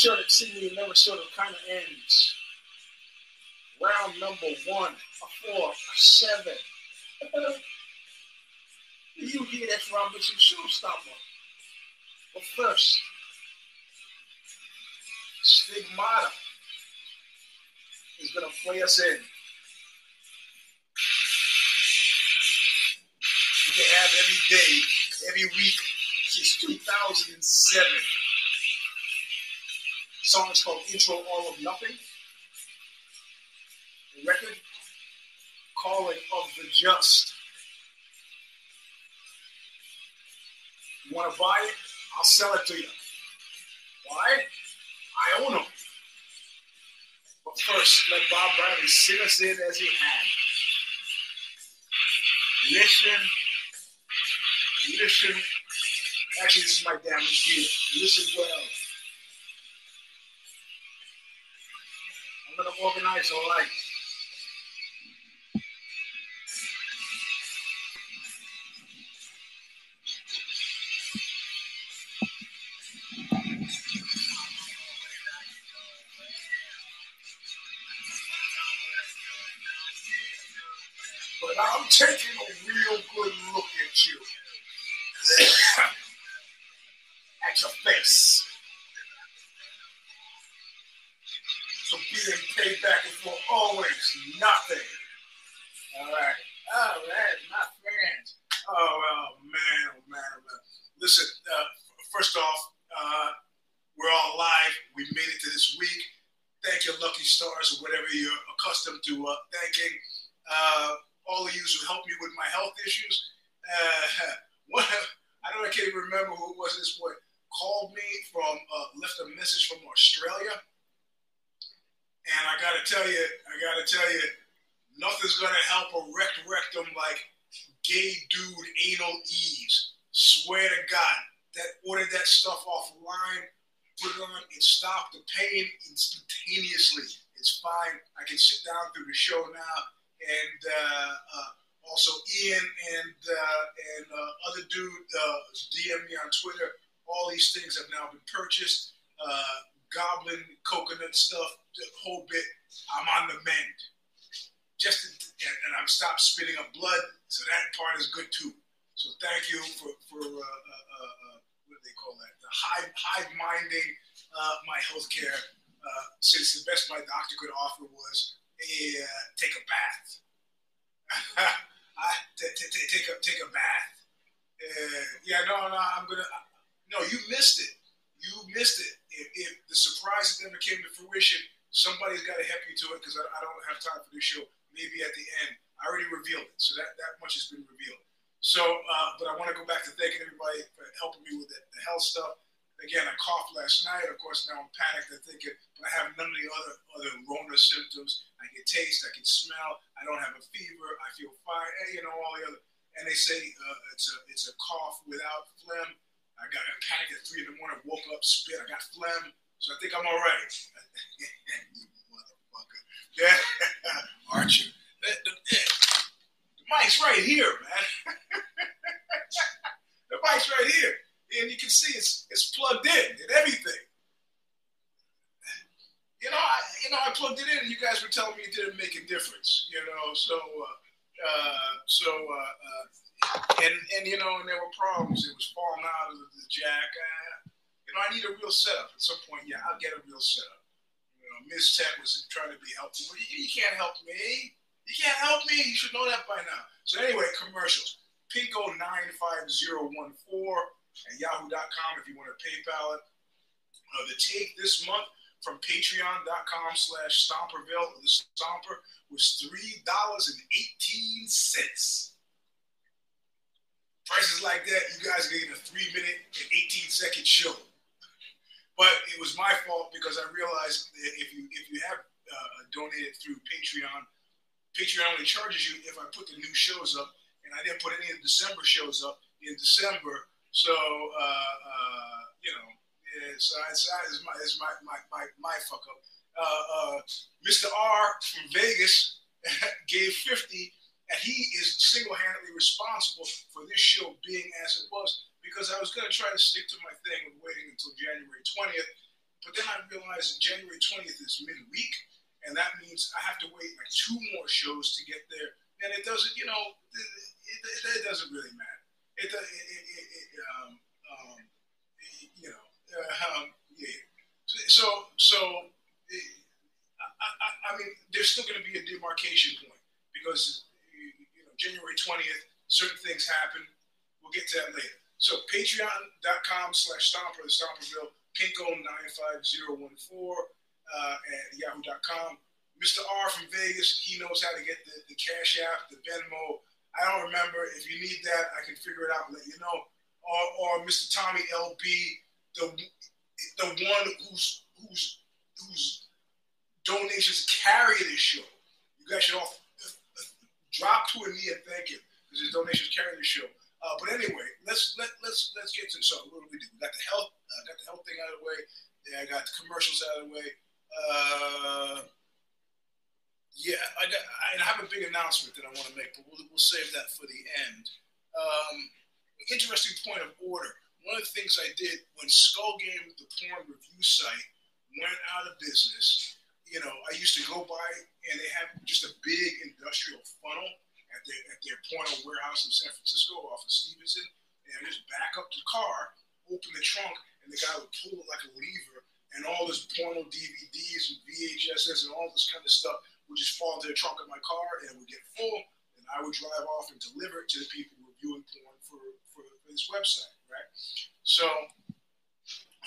sort of seemingly never sort of kind of ends. Round number one, a four, a seven. you hear that from Richard Showstopper. But first, stigmata is going to play us in. You can have every day, every week since 2007 song is called Intro All of Nothing. The record Calling of the Just. You want to buy it? I'll sell it to you. Why? I own them. But first, let Bob Bradley sing us in as he had. Listen, listen. Actually, this is my damaged gear. Listen well. nice light. But I'm taking All right. motherfucker. aren't you? the, the mic's right here, man. the mic's right here. And you can see it's it's plugged in and everything. You know, I, you know, I plugged it in, and you guys were telling me it didn't make a difference. You know, so, uh, uh, so, uh, uh and and you know, and there were problems. It was falling out of the jack. I, you know, I need a real setup. At some point, yeah, I'll get a real setup. You know, Miss Tech was trying to be helpful. You, you can't help me. You can't help me. You should know that by now. So anyway, commercials. Pico 95014 at yahoo.com if you want to PayPal it. Uh, the take this month from patreon.com slash stomperville, the stomper, was $3.18. Prices like that, you guys are getting a three minute and 18 second show. But it was my fault because I realized that if you if you have uh, donated through Patreon, Patreon only charges you if I put the new shows up, and I didn't put any of the December shows up in December. So uh, uh, you know, it's, it's, it's, my, it's my, my, my, my fuck up. Uh, uh, Mr. R from Vegas gave 50, and he is single handedly responsible for this show being as it was because I was going to try to stick to my thing of waiting until January 20th. But then I realized January 20th is midweek, and that means I have to wait like two more shows to get there. And it doesn't, you know, it, it, it doesn't really matter. It, it, um, um, you know, uh, um, yeah. So, so I, I, I mean, there's still going to be a demarcation point because you know January 20th, certain things happen. We'll get to that later. So patreon.com slash stomper, the Stomperville, pinko95014 uh, at yahoo.com. Mr. R from Vegas, he knows how to get the, the Cash App, the Venmo. I don't remember. If you need that, I can figure it out and let you know. Or, or Mr. Tommy LB, the the one whose whose whose donations carry this show. You guys should all drop to a knee and thank him because his donations carry the show. Uh, but anyway, let's let let's let's get to so what do we do? We got the health uh, got the health thing out of the way. Yeah, I got the commercials out of the way. Uh, yeah, I got I have a big announcement that I want to make, but we'll, we'll save that for the end. Um, interesting point of order one of the things I did when Skull Game, the porn review site, went out of business, you know, I used to go by and they had just a big industrial funnel at their, at their porno warehouse in San Francisco off of Stevenson. And just back up the car, open the trunk, and the guy would pull it like a lever, and all this porno DVDs and VHSs and all this kind of stuff would just fall into the trunk of my car and it would get full, and I would drive off and deliver it to the people reviewing porn for, for, for this website right? So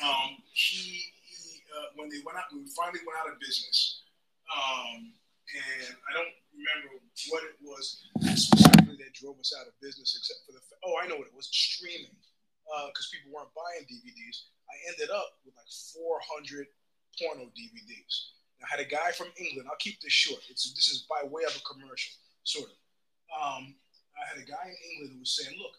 um, he, he uh, when they went out, when we finally went out of business, um, and I don't remember what it was specifically that drove us out of business, except for the oh, I know what it was streaming because uh, people weren't buying DVDs. I ended up with like 400 porno DVDs. I had a guy from England. I'll keep this short. It's this is by way of a commercial, sort of. Um, I had a guy in England who was saying, "Look,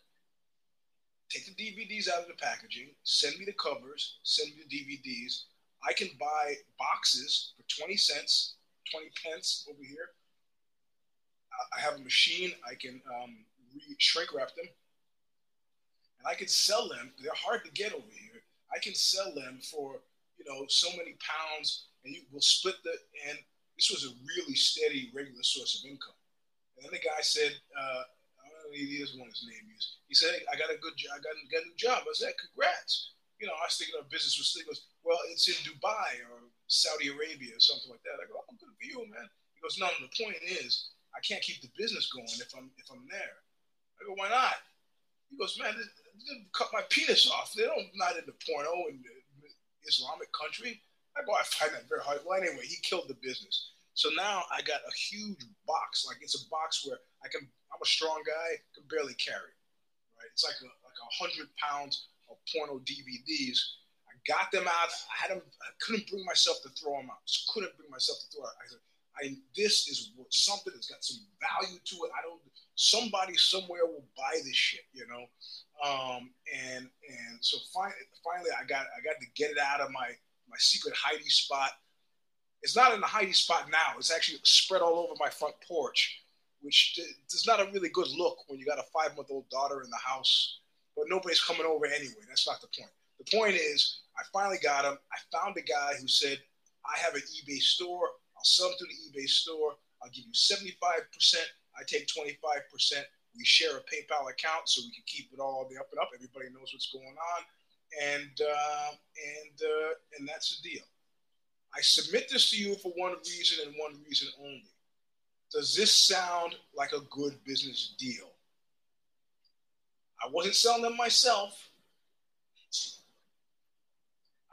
take the DVDs out of the packaging, send me the covers, send me the DVDs. I can buy boxes for 20 cents, 20 pence over here. I have a machine, I can um, shrink wrap them, and I can sell them. They're hard to get over here. I can sell them for, you know, so many pounds, and you will split the, and this was a really steady, regular source of income. And then the guy said, uh, I don't know he is one his name is. He said, I got a good job. I got, got a new job. I said, congrats. You know, I was thinking of business with He well, it's in Dubai or Saudi Arabia or something like that. I go, oh, good for you, man. He goes, no, the point is, I can't keep the business going if I'm if I'm there. I go, why not? He goes, man, they, cut my penis off. They don't not into porno in the Islamic country. I go, I find that very hard. Well, anyway, he killed the business. So now I got a huge box. Like it's a box where I can I'm a strong guy, can barely carry. Right? It's like a, like a hundred pounds of porno DVDs. Got them out. I had them. I couldn't bring myself to throw them out. Just couldn't bring myself to throw it. I said, I this is something that's got some value to it. I don't. Somebody somewhere will buy this shit, you know. Um, and and so finally, finally, I got I got to get it out of my my secret hiding spot. It's not in the hiding spot now. It's actually spread all over my front porch which is not a really good look when you got a five month old daughter in the house, but nobody's coming over anyway. That's not the point. The point is, I finally got him. I found a guy who said, I have an eBay store. I'll sell them through the eBay store. I'll give you 75%. I take 25%. We share a PayPal account so we can keep it all the up and up. Everybody knows what's going on. And, uh, and, uh, and that's the deal. I submit this to you for one reason and one reason only Does this sound like a good business deal? I wasn't selling them myself.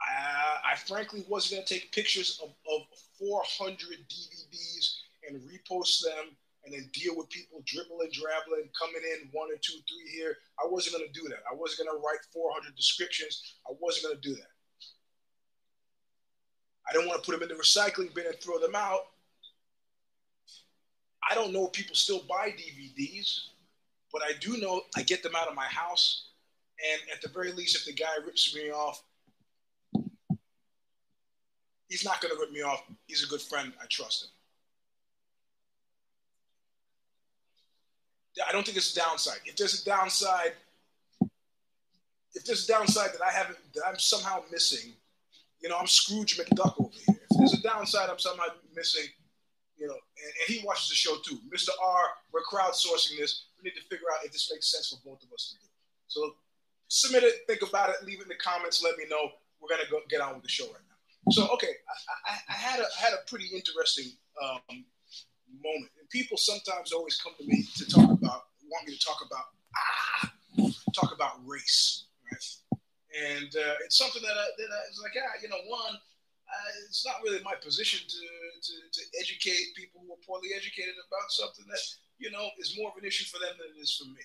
I, frankly wasn't going to take pictures of, of 400 DVDs and repost them and then deal with people dribbling, drabbling, coming in one or two, three here. I wasn't going to do that. I wasn't going to write 400 descriptions. I wasn't going to do that. I didn't want to put them in the recycling bin and throw them out. I don't know if people still buy DVDs, but I do know I get them out of my house. And at the very least, if the guy rips me off, he's not going to rip me off. He's a good friend. I trust him. I don't think it's a downside. If there's a downside, if there's a downside that I haven't, that I'm somehow missing, you know, I'm Scrooge McDuck over here. If there's a downside I'm somehow missing, you know, and, and he watches the show too. Mr. R, we're crowdsourcing this. We need to figure out if this makes sense for both of us to do. So submit it, think about it, leave it in the comments, let me know. We're gonna go get on with the show right now. So okay, I, I, I had a I had a pretty interesting um, moment. And people sometimes always come to me to talk about, want me to talk about, ah, talk about race, right? And uh, it's something that I, that I was like, ah, you know, one, uh, it's not really my position to, to, to educate people who are poorly educated about something that, you know, is more of an issue for them than it is for me.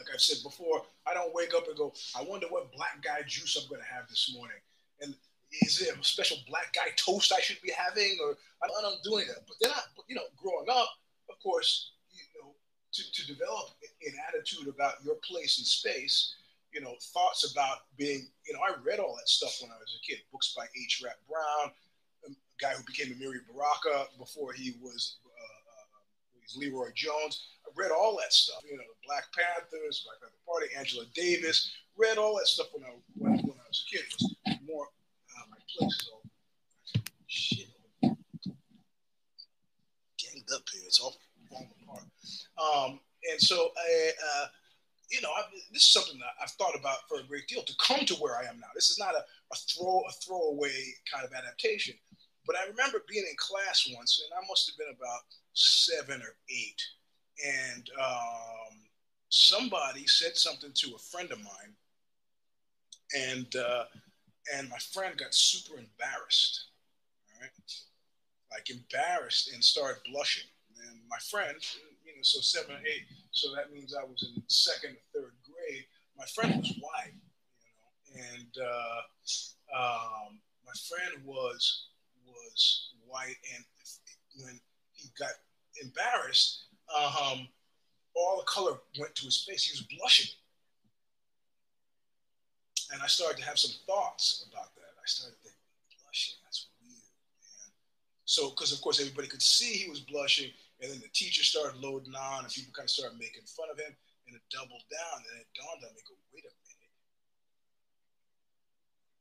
Like I've said before, I don't wake up and go, I wonder what black guy juice I'm going to have this morning. And is there a special black guy toast I should be having, or I'm not doing that. But then, I, you know, growing up, of course, you know, to, to develop an attitude about your place in space, you know, thoughts about being, you know, I read all that stuff when I was a kid. Books by H. Rap Brown, a guy who became Amiri Baraka before he was uh, uh, LeRoi Jones. I read all that stuff, you know, Black Panthers, Black Panther Party, Angela Davis. Read all that stuff when I when, when I was a kid. It was more place. So, shit, ganged up here. It's all falling apart. Um, and so, I, uh, you know, I, this is something that I've thought about for a great deal to come to where I am now. This is not a, a throw a throwaway kind of adaptation. But I remember being in class once, and I must have been about seven or eight, and um, somebody said something to a friend of mine, and uh, and my friend got super embarrassed, all right? Like embarrassed and started blushing. And my friend, you know, so seven or eight, so that means I was in second or third grade. My friend was white, you know, and uh, um, my friend was was white, and when he got embarrassed, um, all the color went to his face. He was blushing and I started to have some thoughts about that. I started thinking, blushing, that's weird, man. So, because of course everybody could see he was blushing, and then the teacher started loading on, and people kind of started making fun of him, and it doubled down, and it dawned on me, go, wait a minute.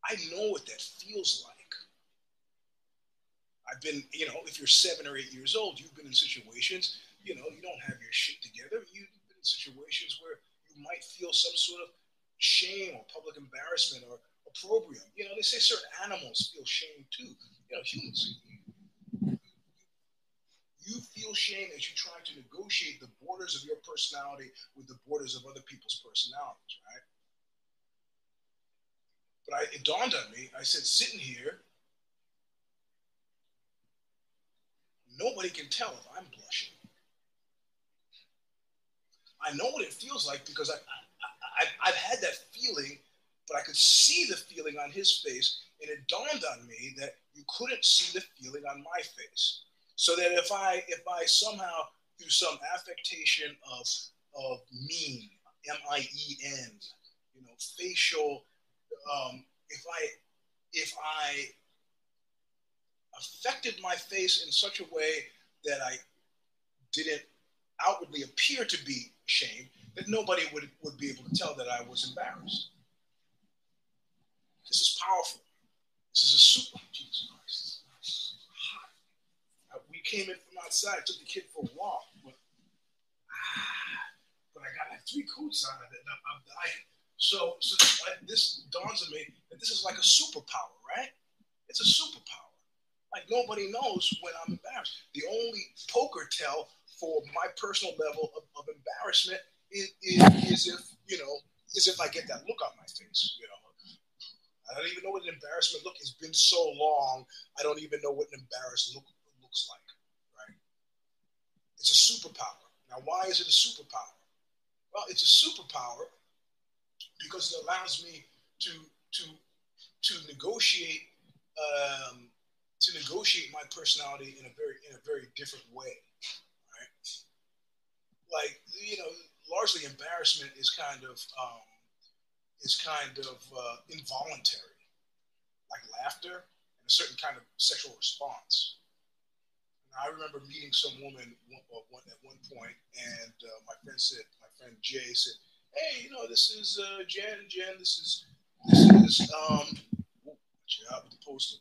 I know what that feels like. I've been, you know, if you're seven or eight years old, you've been in situations, you know, you don't have your shit together. You've been in situations where you might feel some sort of shame or public embarrassment or opprobrium. You know, they say certain animals feel shame too. You know, humans, you, feel shame as you try to negotiate the borders of your personality with the borders of other people's personalities, right? But I, it dawned on me, I said, sitting here, nobody can tell if I'm blushing. I know what it feels like because I, I've, I've had that feeling, but I could see the feeling on his face. And it dawned on me that you couldn't see the feeling on my face. So that if I if I somehow through some affectation of of mean, M-I-E-N, you know, facial, um, if I if I affected my face in such a way that I didn't outwardly appear to be shame, that nobody would, would be able to tell that I was embarrassed. This is powerful. This is a super, Jesus Christ, hot. We came in from outside, took the kid for a walk, but, ah, but I got like three coats on it and I'm, I'm dying. So, so this dawns on me that this is like a superpower, right? It's a superpower. Like nobody knows when I'm embarrassed. The only poker tell for my personal level of, of embarrassment is, is, if you know is if I get that look on my face. You know, I don't even know what an embarrassment look. It's been so long. I don't even know what an embarrassed look looks like. Right? It's a superpower. Now, why is it a superpower? Well, it's a superpower because it allows me to to to negotiate um, to negotiate my personality in a very in a very different way. Right? Like you know, largely embarrassment is kind of um, is kind of uh, involuntary, like laughter and a certain kind of sexual response. And I remember meeting some woman uh, one, at one point, and uh, my friend said, my friend Jay said, "Hey, you know, this is uh, Jen. Jen, this is this is um, out with the poster.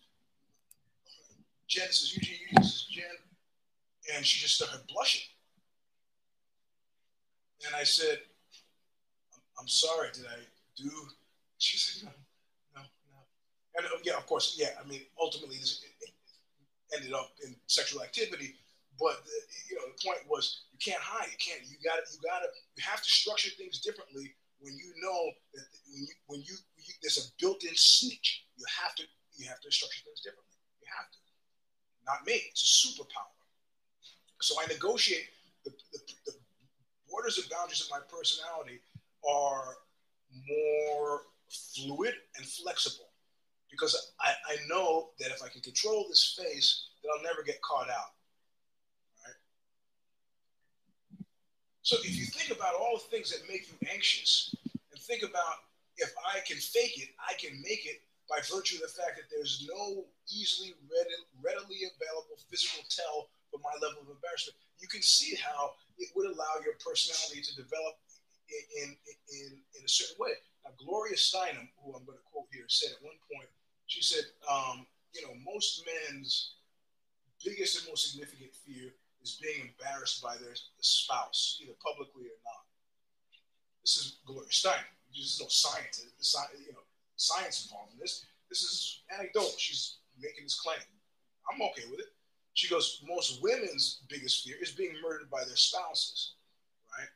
Jen, this is Eugene. This is Jen." And she just started blushing. And I said, I'm, sorry, did I do? She said, no, no, no. And uh, yeah, of course, yeah. I mean, ultimately, this ended up in sexual activity. But the, you know, the point was, you can't hide. You can't. You got. You got to. You have to structure things differently when you know that when you when you, you there's a built-in snitch. You have to. You have to structure things differently. You have to. Not me. It's a superpower. So I negotiate the, the, the borders and boundaries of my personality are more fluid and flexible because I, I know that if I can control this face, that I'll never get caught out. Right? So if you think about all the things that make you anxious and think about if I can fake it, I can make it by virtue of the fact that there's no easily readily available physical tell for my level of embarrassment, you can see how it would allow your personality to develop in, in, in, a certain way. Now, Gloria Steinem, who I'm going to quote here, said at one point, she said, um, you know, most men's biggest and most significant fear is being embarrassed by their spouse, either publicly or not. This is Gloria Steinem. This is no science, you know, science involved in this. This is anecdotal. She's making this claim. I'm okay with it. She goes, most women's biggest fear is being murdered by their spouses. Right?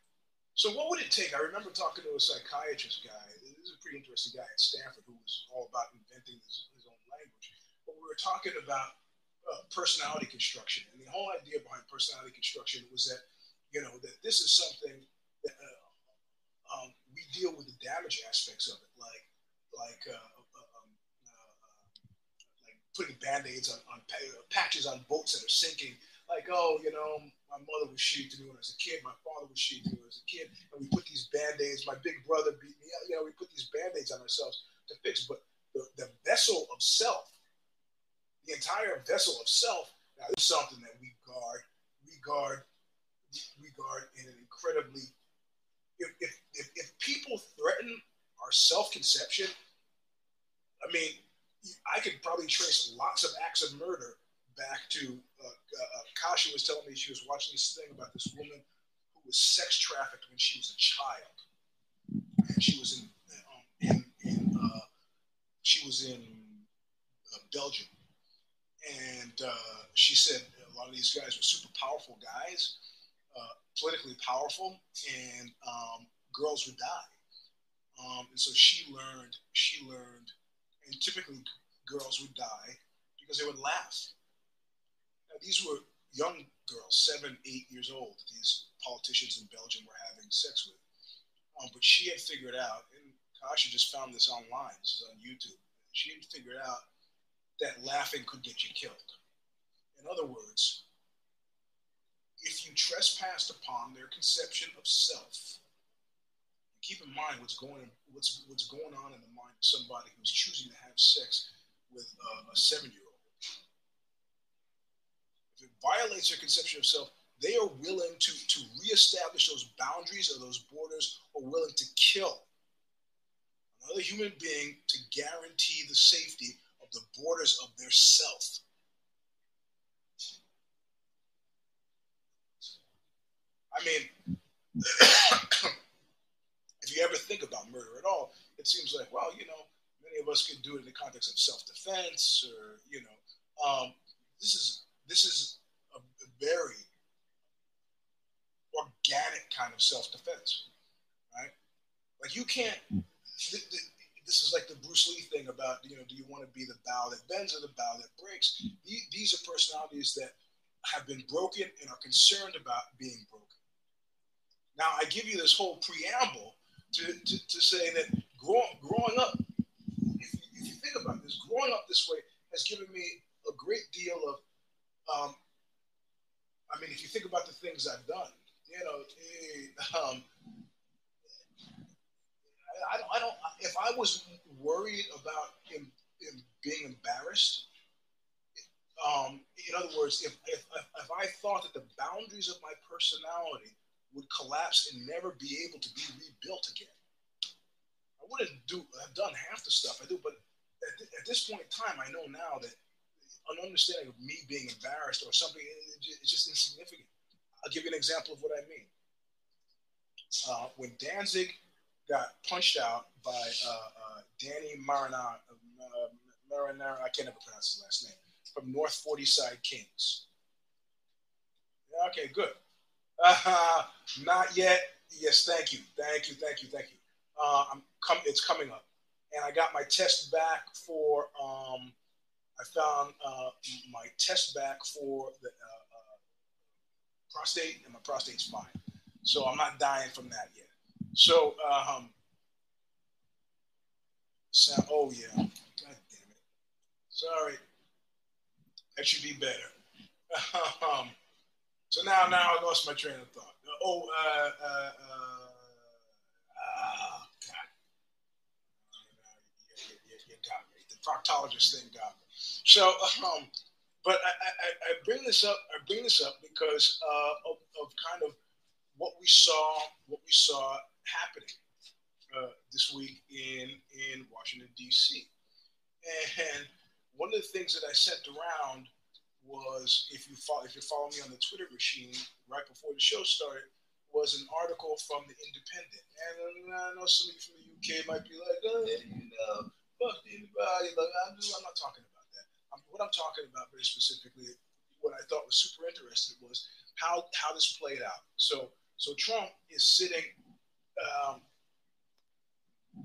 So what would it take? I remember talking to a psychiatrist guy. This is a pretty interesting guy at Stanford who was all about inventing his, his own language. But we were talking about uh, personality construction, and the whole idea behind personality construction was that you know that this is something that uh, um, we deal with the damage aspects of it, like like uh, uh um, uh, uh, like putting band-aids on, on patches on boats that are sinking. Like, oh, you know, my mother was shitty to me when I was a kid. My father was shitty to me when I was a kid. And we put these band aids. My big brother beat me. up. You know, we put these band aids on ourselves to fix. But the, the vessel of self, the entire vessel of self, now is something that we guard, we guard, we guard in an incredibly. If, if, if, if people threaten our self conception, I mean, I could probably trace lots of acts of murder back to uh, uh, was telling me she was watching this thing about this woman who was sex trafficked when she was a child, and she was in um, in, in uh, she was in uh, Belgium, and uh, she said a lot of these guys were super powerful guys, uh, politically powerful, and um, girls would die. Um, and so she learned, she learned, and typically girls would die because they would laugh now, these were young girls, seven, eight years old, these politicians in Belgium were having sex with. Um, but she had figured out, and Kasha just found this online, this is on YouTube. She had figured out that laughing could get you killed. In other words, if you trespassed upon their conception of self, keep in mind what's going what's what's going on in the mind of somebody who's choosing to have sex with uh, a seven year old If it violates their conception of self, they are willing to, to reestablish those boundaries or those borders or willing to kill another human being to guarantee the safety of the borders of their self. I mean, if you ever think about murder at all, it seems like, well, you know, many of us could do it in the context of self defense or, you know, um, this is this is a, a very organic kind of self-defense, right? Like you can't. Th- th- this is like the Bruce Lee thing about you know, do you want to be the bow that bends or the bow that breaks? These are personalities that have been broken and are concerned about being broken. Now, I give you this whole preamble to, to, to say that grow, growing up, if you, if you think about this, growing up this way has given me a great deal of, um, I mean, if you think about the things I've done, you know, um, I, don't, I don't, if I was worried about him, him being embarrassed, um, in other words, if, if, if I thought that the boundaries of my personality would collapse and never be able to be rebuilt again, I wouldn't do have done half the stuff I do. But at, th- at this point in time, I know now that an understanding of me being embarrassed or something, it's just insignificant. I'll give you an example of what I mean. Uh, when Danzig got punched out by uh, uh, Danny Marinara, uh, I can't ever pronounce his last name, from North Forty Side Kings. Yeah, okay, good. Uh, not yet. Yes, thank you, thank you, thank you, thank you. Uh, I'm com- It's coming up, and I got my test back for. Um, I found uh, my test back for the uh, uh, prostate, and my prostate's fine. So I'm not dying from that yet. So, um, so oh yeah, god damn it. Sorry, that should be better. um, so now, now I lost my train of thought. Oh, uh, uh, uh, oh, God. You, you, you, got me. The proctologist thing got me. So, um, but I, I, I, bring this up. I bring this up because uh, of, of kind of what we saw, what we saw happening uh, this week in in Washington D.C. And one of the things that I sent around was if you follow, if you follow me on the Twitter machine right before the show started was an article from the Independent, and I know some of you from the UK might be like, oh, you know, fuck anybody. I'm, I'm not talking about that. I'm, what I'm talking about very specifically, what I thought was super interesting was how how this played out. So so Trump is sitting. Um,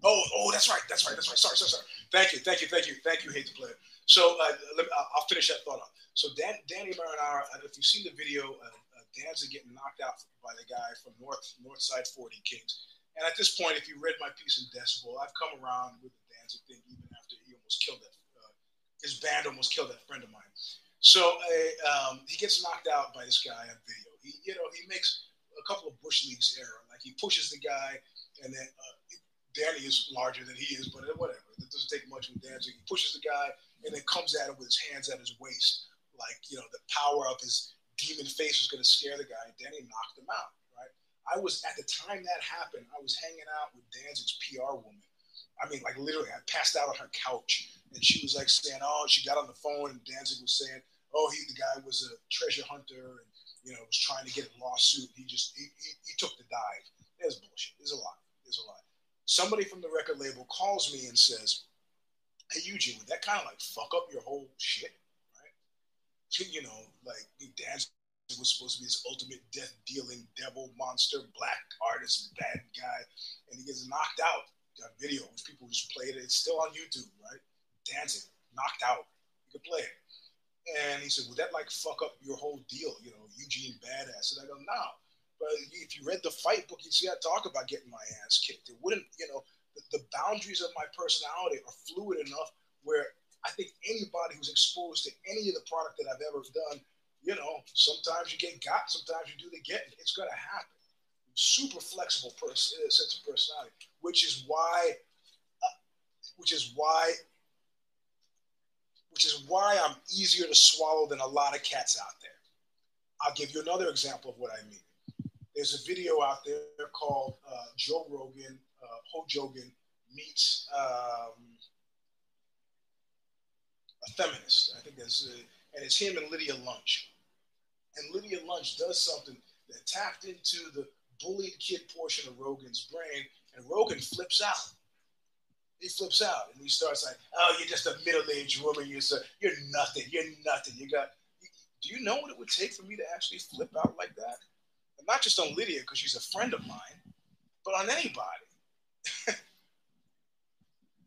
oh, oh, that's right, that's right, that's right. Sorry, sorry, sorry. Thank you, thank you, thank you, thank you. Hate to play. So uh, me, I'll finish that thought up. So Dan, Danny Marinara, if you've seen the video, uh, uh, Danzig getting knocked out by the guy from North Northside 40 Kings. And at this point, if you read my piece in Decibel, I've come around with the Danzig thing even after he almost killed that. Uh, his band almost killed that friend of mine. So uh, um, he gets knocked out by this guy on video. He, you know, he makes a couple of bush leagues error. Like he pushes the guy, and then uh, Danny is larger than he is, but whatever. It doesn't take much with Danzig. He pushes the guy and then comes at him with his hands at his waist. Like, you know, the power of his demon face was going to scare the guy. And Danny knocked him out, right? I was, at the time that happened, I was hanging out with Danzig's PR woman. I mean, like literally, I passed out on her couch. And she was like saying, oh, she got on the phone and Danzig was saying, oh, he, the guy was a treasure hunter and, you know, was trying to get a lawsuit. He just, he, he, he took the dive. There's bullshit. There's a lot. There's a lot. Somebody from the record label calls me and says, hey Eugene, would that kind of like fuck up your whole shit, right? You know, like Danzig was supposed to be this ultimate death dealing devil monster, black artist, bad guy, and he gets knocked out. That video, which people just played it, it's still on YouTube, right? Danzig, knocked out. You can play it. And he said, Would that like fuck up your whole deal? You know, Eugene Badass. And I go, No. But if you read the fight book, you'd see I talk about getting my ass kicked. It wouldn't, you know, the, boundaries of my personality are fluid enough where I think anybody who's exposed to any of the product that I've ever done, you know, sometimes you get got, sometimes you do the getting. It's going to happen. Super flexible person, uh, sense of personality, which is why, uh, which is why, which is why I'm easier to swallow than a lot of cats out there. I'll give you another example of what I mean. There's a video out there called uh, Joe Rogan uh, Jogan meets um, a feminist. I think that's, uh, and it's him and Lydia Lunch. And Lydia Lunch does something that tapped into the bullied kid portion of Rogan's brain, and Rogan flips out. He flips out and he starts like, "Oh, you're just a middle-aged woman. You're so, you're nothing. You're nothing. You got Do you know what it would take for me to actually flip out like that? And not just on Lydia because she's a friend of mine, but on anybody.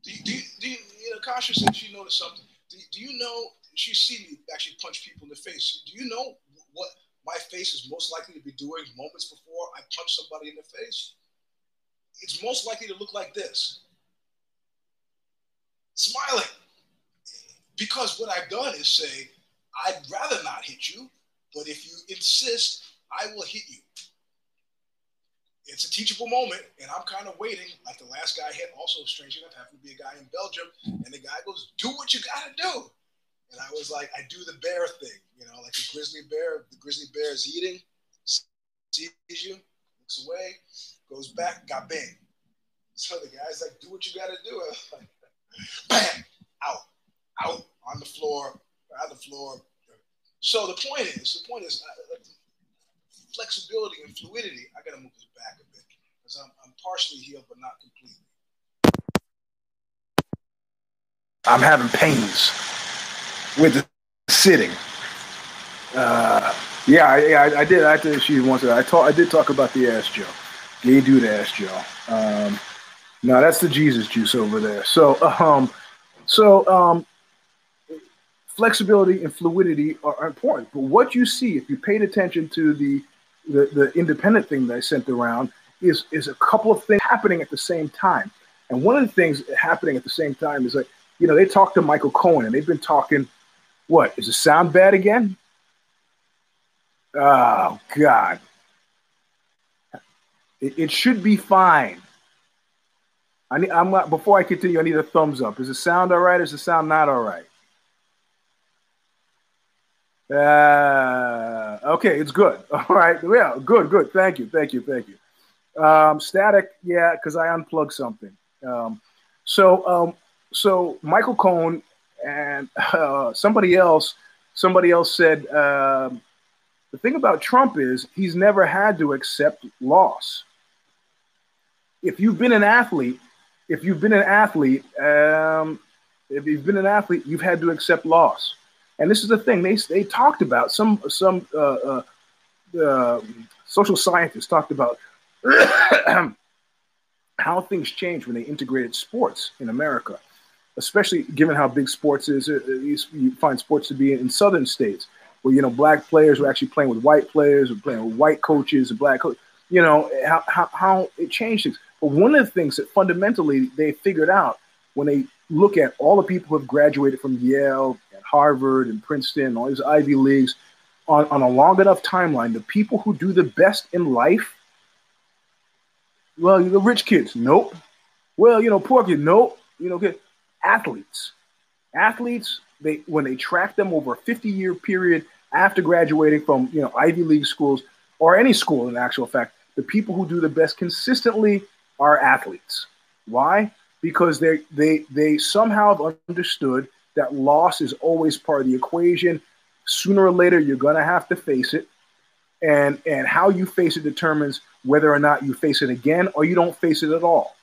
do, you, do, you, do you, you know, Kasha said she noticed something. Do, do you know she see me actually punch people in the face? Do you know what my face is most likely to be doing moments before I punch somebody in the face? It's most likely to look like this smiling. Because what I've done is say, I'd rather not hit you, but if you insist, I will hit you. It's a teachable moment, and I'm kind of waiting. Like the last guy hit, also strange enough, happened to be a guy in Belgium, and the guy goes, "Do what you gotta do," and I was like, "I do the bear thing, you know, like a grizzly bear. The grizzly bear is eating, sees you, looks away, goes back, got bang. So the guy's like, "Do what you gotta do." Like, bam, out, out on the floor, on the floor. So the point is, the point is, uh, flexibility and fluidity. I got to move this back a bit because I'm, I'm partially healed, but not completely. I'm having pains with sitting. Uh, yeah, yeah, I, I, did. I did. She once. I talk. I did talk about the ass Joe, gay dude ass Joe. Um, no, that's the Jesus juice over there. So, um, so um, flexibility and fluidity are important. But what you see, if you paid attention to the the, the independent thing that I sent around, is is a couple of things happening at the same time. And one of the things happening at the same time is like, you know, they talked to Michael Cohen and they've been talking. What is the sound bad again? Oh God, it, it should be fine. I need, I'm not, before I continue, I need a thumbs up. Is the sound all right? Is the sound not all right? Uh, okay, it's good. All right. Yeah, good, good. Thank you, thank you, thank you. Um, static, yeah, because I unplugged something. Um, so, um, so Michael Cohen and uh, somebody else, somebody else said uh, the thing about Trump is he's never had to accept loss. If you've been an athlete, if you've been an athlete, um, if you've been an athlete, you've had to accept loss. And this is the thing they they talked about. Some some uh, uh, uh, social scientists talked about how things changed when they integrated sports in America, especially given how big sports is. Uh, you find sports to be in southern states where you know black players were actually playing with white players, or playing with white coaches and black. You know how, how how it changed things. But one of the things that fundamentally they figured out when they look at all the people who have graduated from Yale Harvard and Princeton, all these Ivy Leagues, on, on a long enough timeline, the people who do the best in life, well, the rich kids, nope. Well, you know, poor kids, nope. You know, okay. athletes. Athletes, they when they track them over a 50 year period after graduating from you know Ivy League schools or any school in actual fact, the people who do the best consistently are athletes. Why? Because they they they somehow have understood that loss is always part of the equation. Sooner or later, you're going to have to face it, and and how you face it determines whether or not you face it again or you don't face it at all.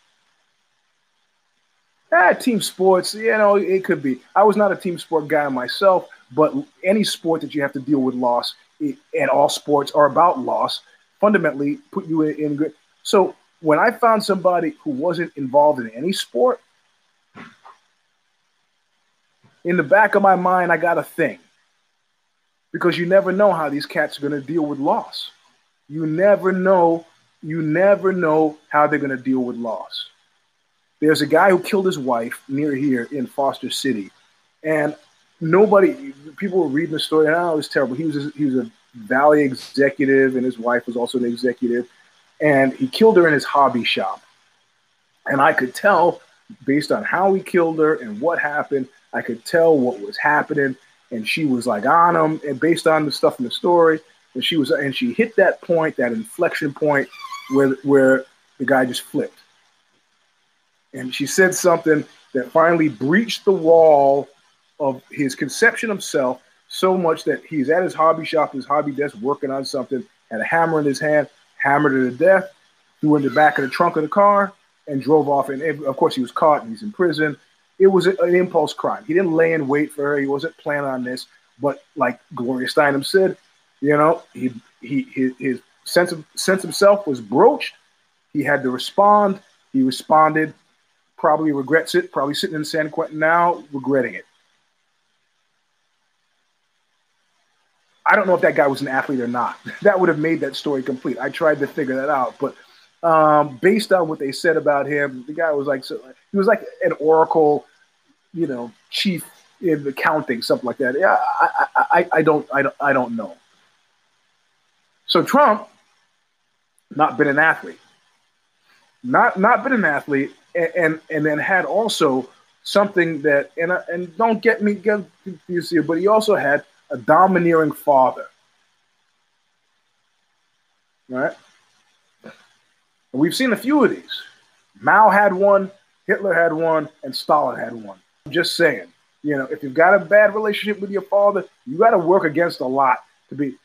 Ah, team sports, you know, it could be. I was not a team sport guy myself, but any sport that you have to deal with loss, it, and all sports are about loss, fundamentally put you in, in good. So when I found somebody who wasn't involved in any sport, in the back of my mind, I got a thing. Because you never know how these cats are going to deal with loss. You never know. You never know how they're going to deal with loss. There's a guy who killed his wife near here in Foster City, and nobody, people were reading the story, and oh, it was terrible. He was a, he was a Valley executive, and his wife was also an executive and he killed her in his hobby shop. And I could tell based on how he killed her and what happened, I could tell what was happening. And she was like on him, and based on the stuff in the story, and she was, and she hit that point, that inflection point, where where the guy just flipped. And she said something that finally breached the wall of his conception of self so much that he's at his hobby shop, his hobby desk, working on something, had a hammer in his hand, hammered her to death, threw in the back of the trunk of the car, and drove off. And of course, he was caught and he's in prison. It was an impulse crime. He didn't lay in wait for her. He wasn't planning on this. But like Gloria Steinem said, you know, he he his, his sense of sense of self was broached. He had to respond. He responded. Probably regrets it. Probably sitting in San Quentin now, regretting it. I don't know if that guy was an athlete or not. That would have made that story complete. I tried to figure that out, but um, based on what they said about him, the guy was like so, he was like an oracle, you know, chief in accounting, something like that. Yeah, I, I, I don't, I don't, I don't know. So Trump, not been an athlete, not not been an athlete, and and, then had also something that and uh, and don't get me get confused here, but he also had a domineering father, right? And we've seen a few of these. Mao had one, Hitler had one, and Stalin had one. I'm just saying, you know, if you've got a bad relationship with your father, you got to work against a lot to be.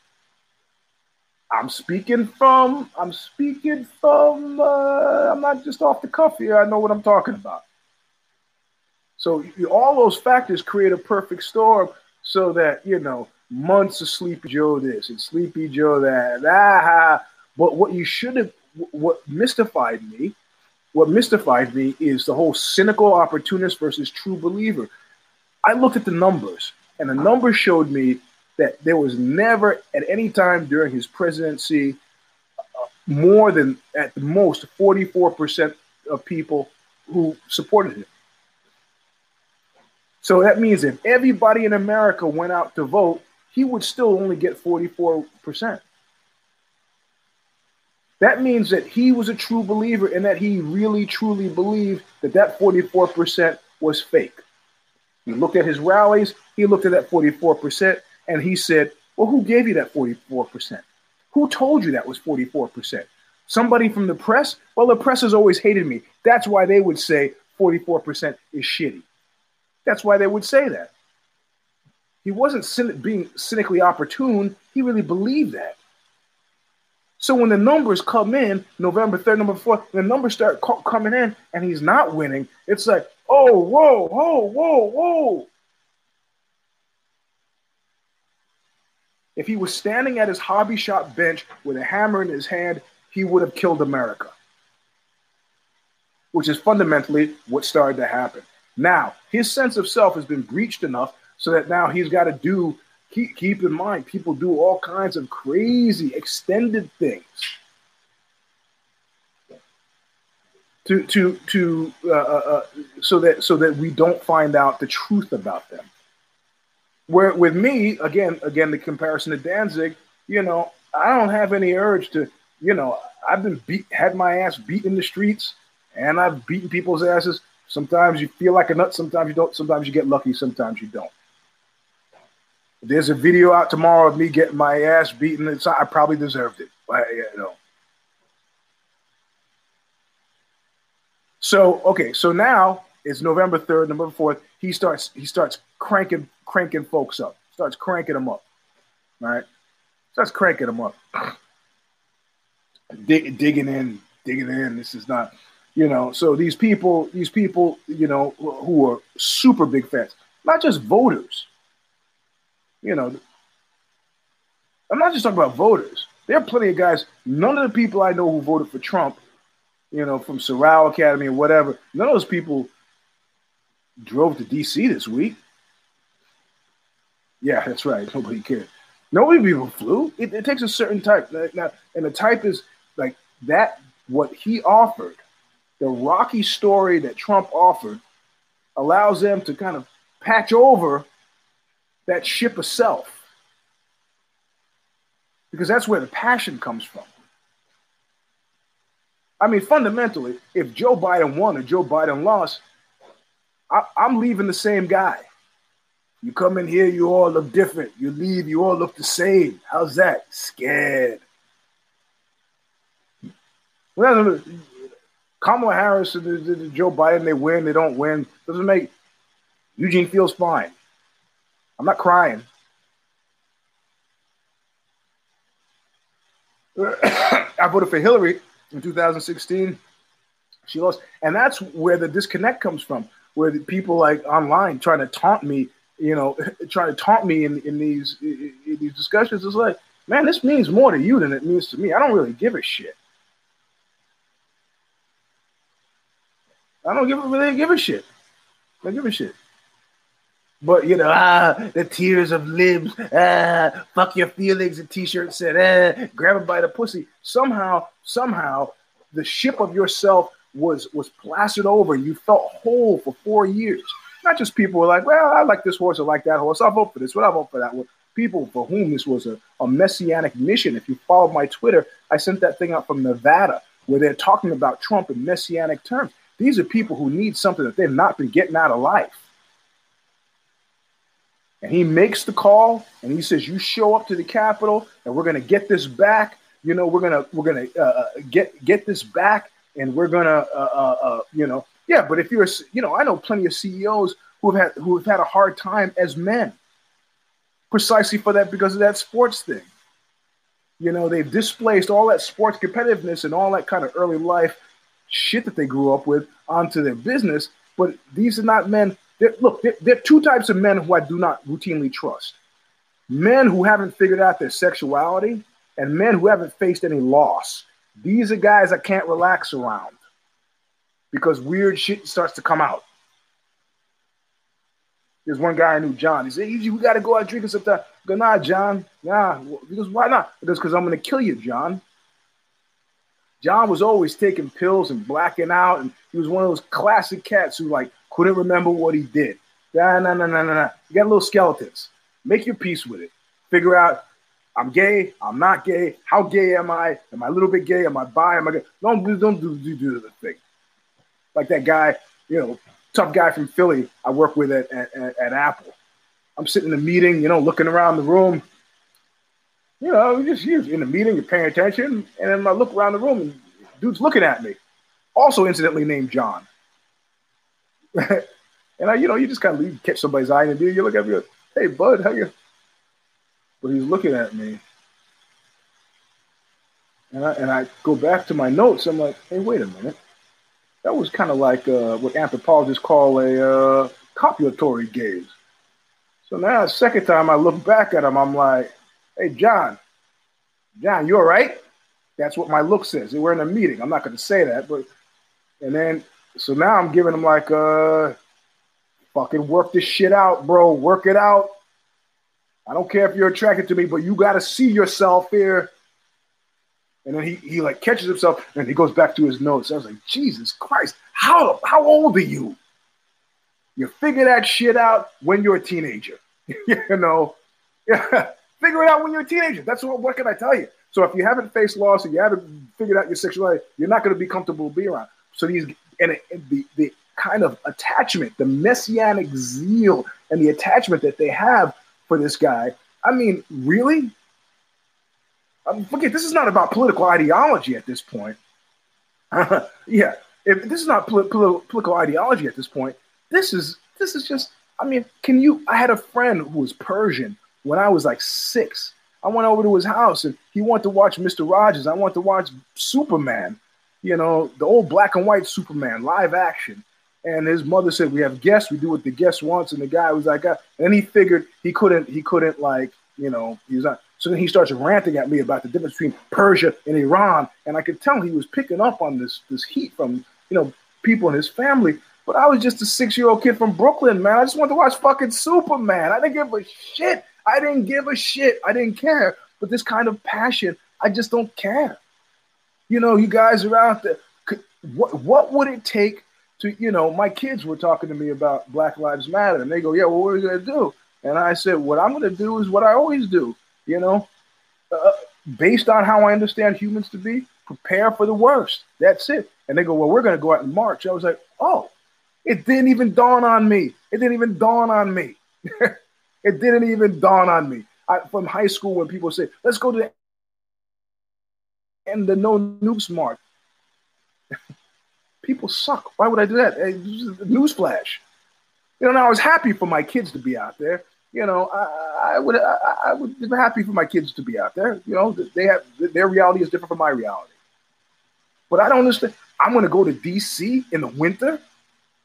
I'm speaking from. I'm speaking from. Uh, I'm not just off the cuff here. I know what I'm talking about. So all those factors create a perfect storm, so that you know months of Sleepy Joe this and Sleepy Joe that. Ah, but what you should have what mystified me, what mystifies me is the whole cynical opportunist versus true believer. I looked at the numbers, and the numbers showed me that there was never at any time during his presidency uh, more than at the most 44% of people who supported him. So that means if everybody in America went out to vote, he would still only get 44%. That means that he was a true believer and that he really truly believed that that 44% was fake. He looked at his rallies, he looked at that 44%, and he said, Well, who gave you that 44%? Who told you that was 44%? Somebody from the press? Well, the press has always hated me. That's why they would say 44% is shitty. That's why they would say that. He wasn't being cynically opportune, he really believed that. So when the numbers come in, November 3rd, November 4th, the numbers start co- coming in and he's not winning, it's like, oh, whoa, whoa, whoa, whoa. If he was standing at his hobby shop bench with a hammer in his hand, he would have killed America, which is fundamentally what started to happen. Now, his sense of self has been breached enough so that now he's got to do keep, keep in mind, people do all kinds of crazy extended things to to to uh, uh, uh, so that so that we don't find out the truth about them. Where with me, again, again, the comparison to Danzig, you know, I don't have any urge to, you know, I've been beat, had my ass beat in the streets, and I've beaten people's asses. Sometimes you feel like a nut, sometimes you don't. Sometimes you get lucky, sometimes you don't. There's a video out tomorrow of me getting my ass beaten. It's, I probably deserved it. But, you know. So okay, so now it's November third, November fourth. He starts he starts cranking cranking folks up. Starts cranking them up. Right, starts cranking them up. Dig, digging in, digging in. This is not, you know. So these people, these people, you know, who are super big fans, not just voters you know, I'm not just talking about voters. There are plenty of guys. None of the people I know who voted for Trump, you know, from Sorrel Academy or whatever, none of those people drove to D.C. this week. Yeah, that's right. Nobody cared. Nobody people flew. It, it takes a certain type. Now, and the type is like that. What he offered, the rocky story that Trump offered, allows them to kind of patch over that ship of self. Because that's where the passion comes from. I mean, fundamentally, if Joe Biden won or Joe Biden lost, I, am leaving the same guy. You come in here, you all look different. You leave, you all look the same. How's that? Scared. Well, Kamala Harris and Joe Biden, they win, they don't win. Doesn't make Eugene feels fine. I'm not crying. I voted for Hillary in 2016. She lost. And that's where the disconnect comes from, where the people like online trying to taunt me you know, trying to taunt me in, in these in these discussions. It's like, man, this means more to you than it means to me. I don't really give a shit. I don't give a really give a shit. I don't give a shit. But you know, ah, the tears of libs, ah, fuck your feelings. The t-shirt said, ah, grab it by the pussy. Somehow, somehow, the ship of yourself was was plastered over, you felt whole for four years. Not just people were like, well, I like this horse, I like that horse, I'll vote for this, what I vote for that one. People for whom this was a, a messianic mission. If you follow my Twitter, I sent that thing out from Nevada where they're talking about Trump in messianic terms. These are people who need something that they've not been getting out of life. And he makes the call and he says, You show up to the Capitol and we're going to get this back. You know, we're to, we're to uh, uh, get, get this back and we're to, uh, uh, uh, you know, yeah, but if you're, you know, I know plenty of CEOs who have had, who have had a hard time as men precisely for that because of that sports thing. You know, they've displaced all that sports competitiveness and all that kind of early life shit that they grew up with onto their business. But these are not men. They're, look, there, there are two types of men who I do not routinely trust men who haven't figured out their sexuality and men who haven't faced any loss. These are guys I can't relax around because weird shit starts to come out. There's one guy I knew, John. He said, "We got to go out drinking sometime." I go, nah, John. Nah. Because why not? Because because I'm gonna kill you, John. John was always taking pills and blacking out, and he was one of those classic cats who like couldn't remember what he did. Nah, nah, nah, nah, nah, nah. You got little skeletons. Make your peace with it. Figure out I'm gay. I'm not gay. How gay am I? Am I a little bit gay? Am I bi? Am I gay? Don't don't do do, do the thing. Like that guy, you know, tough guy from Philly. I work with at, at, at Apple. I'm sitting in a meeting, you know, looking around the room you know, just you're in the meeting, you're paying attention, and then I look around the room and dude's looking at me. Also, incidentally named John. and I, you know, you just kind of leave, catch somebody's eye and you look at me, like, hey bud, how you? But he's looking at me. And I, and I go back to my notes. I'm like, hey, wait a minute. That was kind of like uh, what anthropologists call a uh, copulatory gaze. So now, the second time I look back at him, I'm like, Hey, John, John, you all right? That's what my look says. We're in a meeting. I'm not going to say that, but and then so now I'm giving him like, uh, fucking work this shit out, bro. Work it out. I don't care if you're attracted to me, but you got to see yourself here. And then he, he like catches himself and he goes back to his notes. I was like, Jesus Christ, how how old are you? You figure that shit out when you're a teenager. you know? Yeah. Figure it out when you're a teenager. That's what, what can I tell you? So if you haven't faced loss and you haven't figured out your sexuality, you're not to be comfortable to be around. So these and, and the the kind of attachment, the messianic zeal and the attachment that they have for this guy. I mean, really? I mean, forget this is not about political ideology at this point. yeah, if this is not pol- pol- political ideology at this point, this is this is just. I mean, can you? I had a friend who was Persian when I was like six. I went over to his house and he wanted to watch Mr. Rogers. I wanted to watch Superman, you know, the old black and white Superman, live action. And his mother said, "We have guests. We do what the guest wants." And the guy was like, uh, and he figured he couldn't, he couldn't like, you know, he's not. So then he starts ranting at me about the difference between Persia and Iran, and I could tell he was picking up on this this heat from you know people in his family. But I was just a six year old kid from Brooklyn, man. I just wanted to watch fucking Superman. I didn't give a shit I didn't give a shit. I didn't care. But this kind of passion, I just don't care. You know, you guys are out there. What what would it take to, you know, my kids were talking to me about Black Lives Matter, and they go, "Yeah, well, what are we gonna do?" And I said, "What I'm gonna do is what I always do. You know, uh, based on how I understand humans to be, prepare for the worst. That's it." And they go, "Well, we're gonna go out in March." I was like, "Oh." It didn't even dawn on me. It didn't even dawn on me. It didn't even dawn on me. I, from high school, when people say, let's go to the, and the no nukes march. people suck. Why would I do that? Newsflash. You know, now I was happy for my kids to be out there. You know, I, I would I, I would be happy for my kids to be out there. You know, they have their reality is different from my reality. But I don't understand. I'm going to go to D.C. in the winter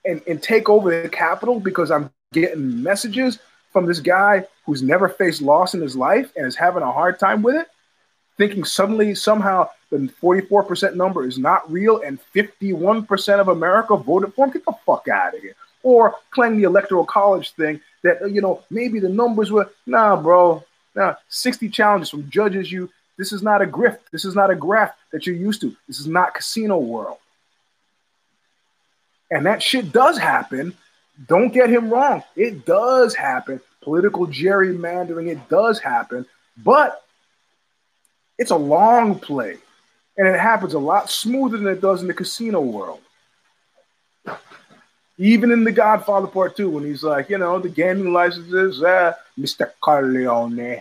and, and take over the Capitol because I'm getting messages from this guy who's never faced loss in his life and is having a hard time with it, thinking suddenly somehow the 44% number is not real and 51% of America voted for him, get the fuck out of here. Or playing the electoral college thing that, uh, you know, maybe the numbers were, nah, bro, nah, 60 challenges from judges you. This is not a grift. This is not a graph that you're used to. This is not casino world. And that shit does happen. Don't get him wrong. It does happen. Political gerrymandering, it does happen. But it's a long play. And it happens a lot smoother than it does in the casino world. Even in The Godfather Part 2, when he's like, you know, the gaming licenses, uh, Mr. Corleone.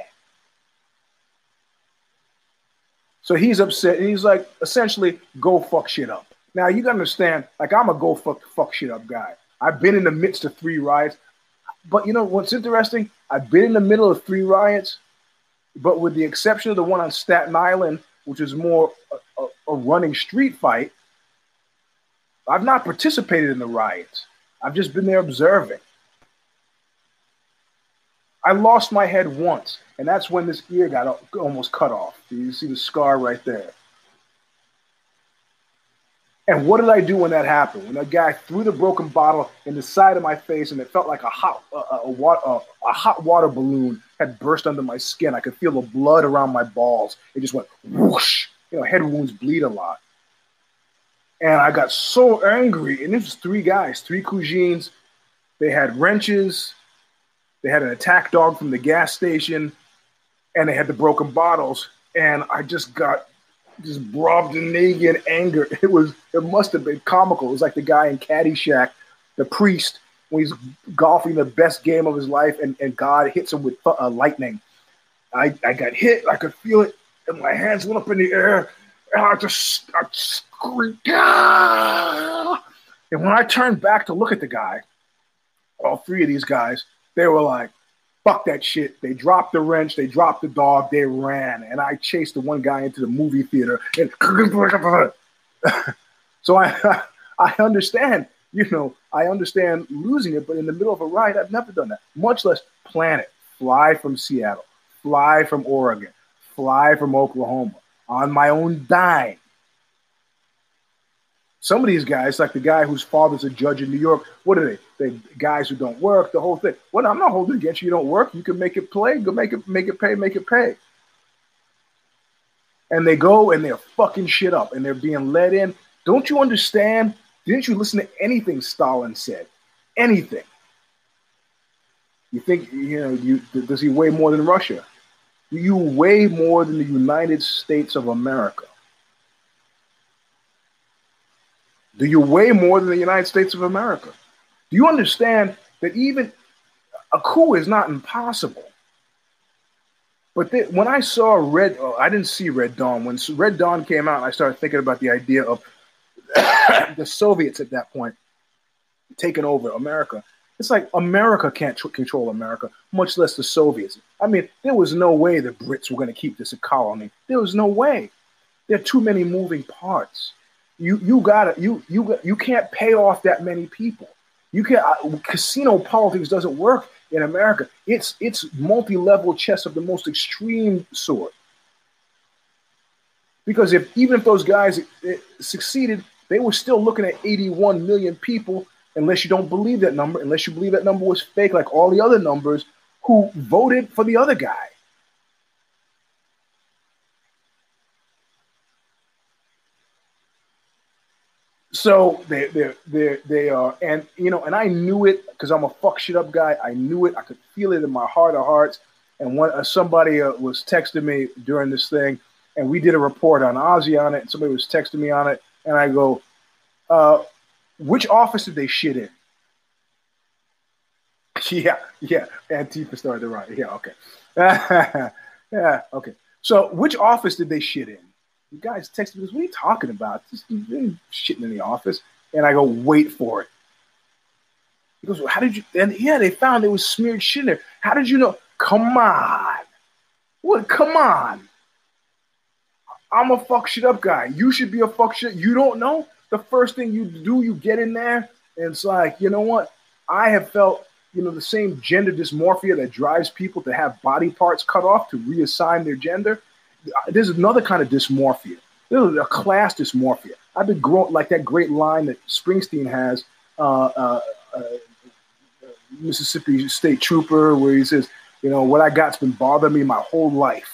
So he's upset. And he's like, essentially, go fuck shit up. Now you gotta understand, like I'm a go fuck fuck shit up guy. I've been in the midst of three riots, but you know what's interesting? I've been in the middle of three riots, but with the exception of the one on Staten Island, which is more a, a, a running street fight, I've not participated in the riots. I've just been there observing. I lost my head once, and that's when this ear got almost cut off. You see the scar right there. And what did I do when that happened? When a guy threw the broken bottle in the side of my face, and it felt like a hot a, a, a, a hot water balloon had burst under my skin. I could feel the blood around my balls. It just went whoosh. You know, head wounds bleed a lot. And I got so angry. And this was three guys, three cousins. They had wrenches. They had an attack dog from the gas station, and they had the broken bottles. And I just got just Brobdingnagian anger. It was it must have been comical. It was like the guy in Caddyshack, the priest, when he's golfing the best game of his life, and, and God hits him with uh, lightning. I, I got hit. I could feel it, and my hands went up in the air, and I just I screamed. Ah! And when I turned back to look at the guy, all three of these guys, they were like, fuck that shit. They dropped the wrench, they dropped the dog, they ran, and I chased the one guy into the movie theater. And so I, I understand, you know, I understand losing it, but in the middle of a ride, I've never done that. Much less plan it, fly from Seattle, fly from Oregon, fly from Oklahoma. On my own dime some of these guys, like the guy whose father's a judge in New York, what are they? They guys who don't work, the whole thing. Well, I'm not holding against you. You don't work. You can make it play. Go make it, make it pay, make it pay. And they go and they're fucking shit up and they're being let in. Don't you understand? Didn't you listen to anything Stalin said? Anything. You think you know? You does he weigh more than Russia? You weigh more than the United States of America. Do you weigh more than the United States of America? Do you understand that even a coup is not impossible? But when I saw Red, oh, I didn't see Red Dawn. When Red Dawn came out, I started thinking about the idea of the Soviets at that point taking over America. It's like America can't tr- control America, much less the Soviets. I mean, there was no way the Brits were going to keep this a colony. There was no way. There are too many moving parts you you gotta you you you can't pay off that many people. You can uh, casino politics doesn't work in America. It's it's multi-level chess of the most extreme sort. Because if even if those guys uh, succeeded, they were still looking at 81 million people. Unless you don't believe that number, unless you believe that number was fake, like all the other numbers, who voted for the other guy. So they they they they are, and you know, and I knew it because I'm a fuck shit up guy. I knew it. I could feel it in my heart of hearts. And when uh, somebody uh, was texting me during this thing, and we did a report on OZY on it, and somebody was texting me on it, and I go, uh, "Which office did they shit in?" yeah, yeah. Antifa started to write. Yeah, okay. yeah, okay. So, which office did they shit in? Guys texted me, What are you talking about? Just shitting in the office. And I go, Wait for it. He goes, well, How did you? And yeah, they found there was smeared shit in there. How did you know? Come on. What? Come on. I'm a fuck shit up guy. You should be a fuck shit. You don't know? The first thing you do, you get in there, and it's like, you know what? I have felt you know, the same gender dysmorphia that drives people to have body parts cut off to reassign their gender. There's another kind of dysmorphia. There's a class dysmorphia. I've been growing like that great line that Springsteen has, uh, uh, uh, Mississippi State Trooper, where he says, you know, what I got's been bothering me my whole life.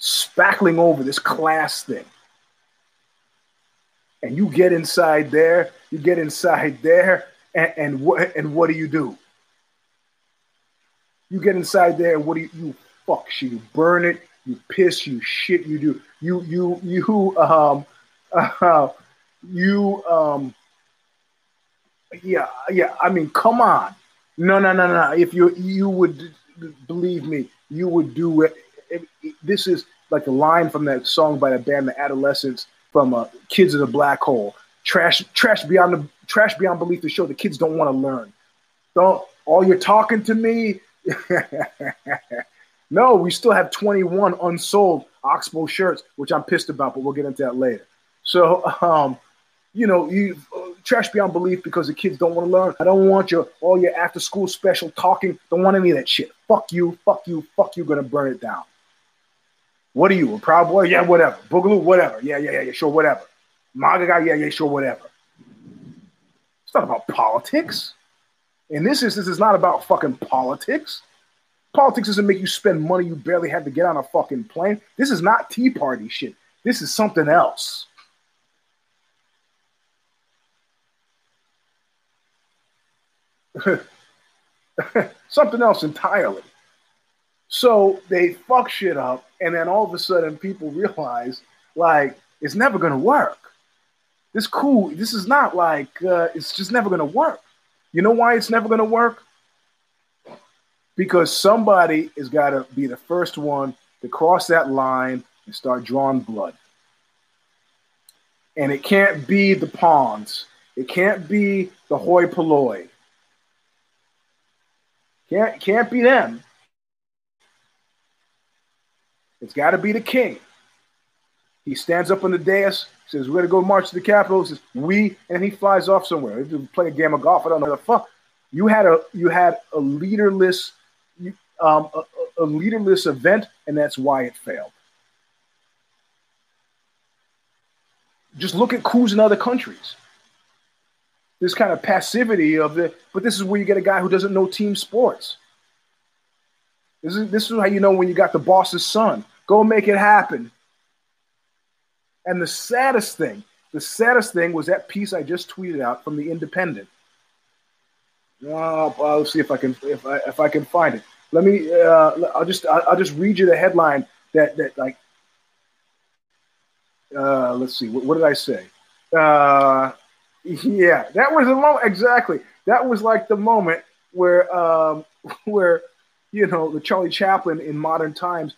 Spackling over this class thing. And you get inside there, you get inside there, and, and what and what do you do? You get inside there, and what do you, you fuck shit? You burn it, you piss, you shit, you do you you you um uh, you um yeah yeah. I mean, come on, no no no no. If you you would believe me, you would do it. This is like a line from that song by the band The Adolescents from uh, Kids of the Black Hole. Trash trash beyond the trash beyond belief to show the kids don't want to learn. Don't all you're talking to me. no, we still have 21 unsold Oxbow shirts, which I'm pissed about, but we'll get into that later. So, um, you know, you uh, trash beyond belief because the kids don't want to learn. I don't want your all your after school special talking. Don't want any of that shit. Fuck you, fuck you, fuck you. Gonna burn it down. What are you, a proud boy? Yeah, whatever. Boogaloo, whatever. Yeah, yeah, yeah, yeah, sure, whatever. MAGA guy, yeah, yeah, sure, whatever. It's not about politics. And this is this is not about fucking politics. Politics doesn't make you spend money you barely have to get on a fucking plane. This is not Tea Party shit. This is something else. something else entirely. So they fuck shit up, and then all of a sudden people realize, like, it's never gonna work. This cool. This is not like uh, it's just never gonna work. You know why it's never gonna work? Because somebody has got to be the first one to cross that line and start drawing blood. And it can't be the pawns. It can't be the hoi polloi. Can't can't be them. It's got to be the king. He stands up on the dais, says, We're going to go march to the Capitol. Says, We, and he flies off somewhere. He play a game of golf. I don't know the fuck. You had a you had a leaderless um, a, a leaderless event, and that's why it failed. Just look at coups in other countries. This kind of passivity of the, but this is where you get a guy who doesn't know team sports. This is this is how you know when you got the boss's son. Go make it happen. And the saddest thing, the saddest thing was that piece I just tweeted out from the Independent. Oh, I'll see if I can if I if I can find it. Let me. Uh, I'll just I'll just read you the headline that that like. Uh, let's see. What, what did I say? Uh, yeah, that was the moment exactly. That was like the moment where um, where you know the Charlie Chaplin in modern times.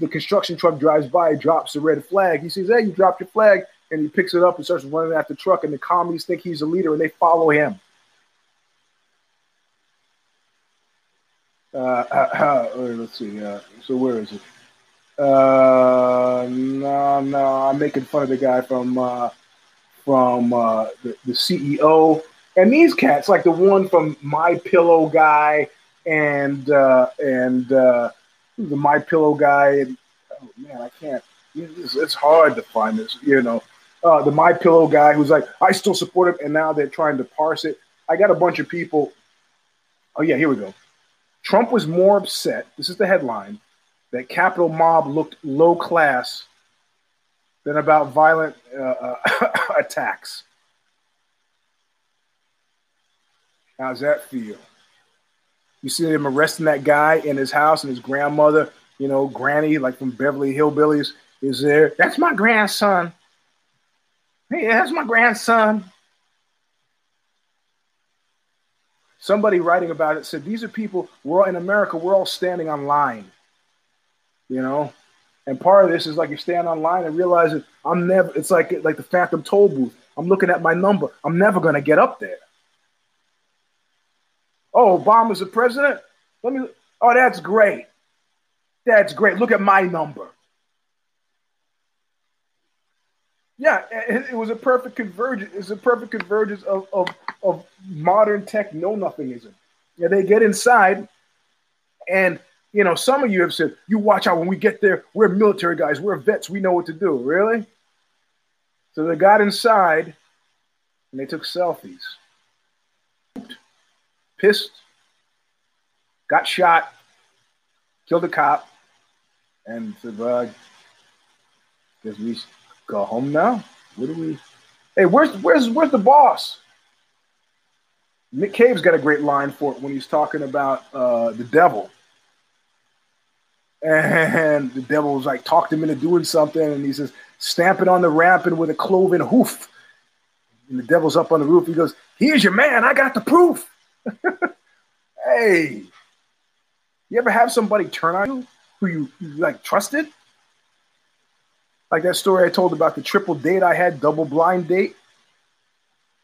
The construction truck drives by, drops the red flag. He says, "Hey, you dropped your flag," and he picks it up and starts running after the truck. And the commies think he's a leader, and they follow him. Uh, uh, let's see. Uh, so where is it? Uh, no, no, I'm making fun of the guy from uh, from uh, the, the CEO, and these cats, like the one from My Pillow guy, and uh, and uh, the My Pillow guy. Oh man, I can't. It's, it's hard to find this. You know, uh, the My Pillow guy who's like, I still support him, and now they're trying to parse it. I got a bunch of people. Oh yeah, here we go. Trump was more upset, this is the headline, that Capitol mob looked low class than about violent uh, uh, attacks. How's that feel? You see him arresting that guy in his house, and his grandmother, you know, Granny, like from Beverly Hillbillies, is there. That's my grandson. Hey, that's my grandson. Somebody writing about it said these are people we're all in america we're all standing on line you know? And part of this is like you stand online and realize i'm never it's like like the phantom toll booth. I'm looking at my number. I'm never going to get up there. Oh obama's the president? Let me oh that's great. That's great. Look at my number Yeah, it, it was a perfect convergence. It's a perfect convergence of, of, of modern tech know nothingism. Yeah, they get inside, and you know, some of you have said, "You watch out when we get there. We're military guys. We're vets. We know what to do." Really? So they got inside, and they took selfies. Pissed, got shot, killed a cop, and said, "Well, guess we go home now. What do we? Hey, where's where's where's the boss? Nick Cave's got a great line for it when he's talking about uh, the devil. And the devil's like talked him into doing something, and he says, stamping on the ramp and with a cloven hoof. And the devil's up on the roof. He goes, Here's your man. I got the proof. hey, you ever have somebody turn on you who you, you like trusted? Like that story I told about the triple date I had, double blind date.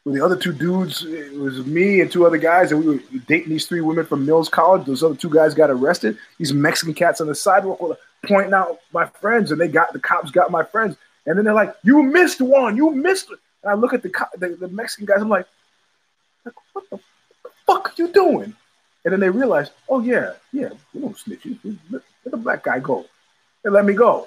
With the other two dudes, it was me and two other guys, and we were dating these three women from Mills College. Those other two guys got arrested. These Mexican cats on the sidewalk were pointing out my friends, and they got the cops got my friends. And then they're like, "You missed one. You missed." It. And I look at the, the, the Mexican guys. I'm like, like what, the, fuck are you doing? And then they realize, oh yeah, yeah, we don't snitch. Let, the black guy go. And let me go.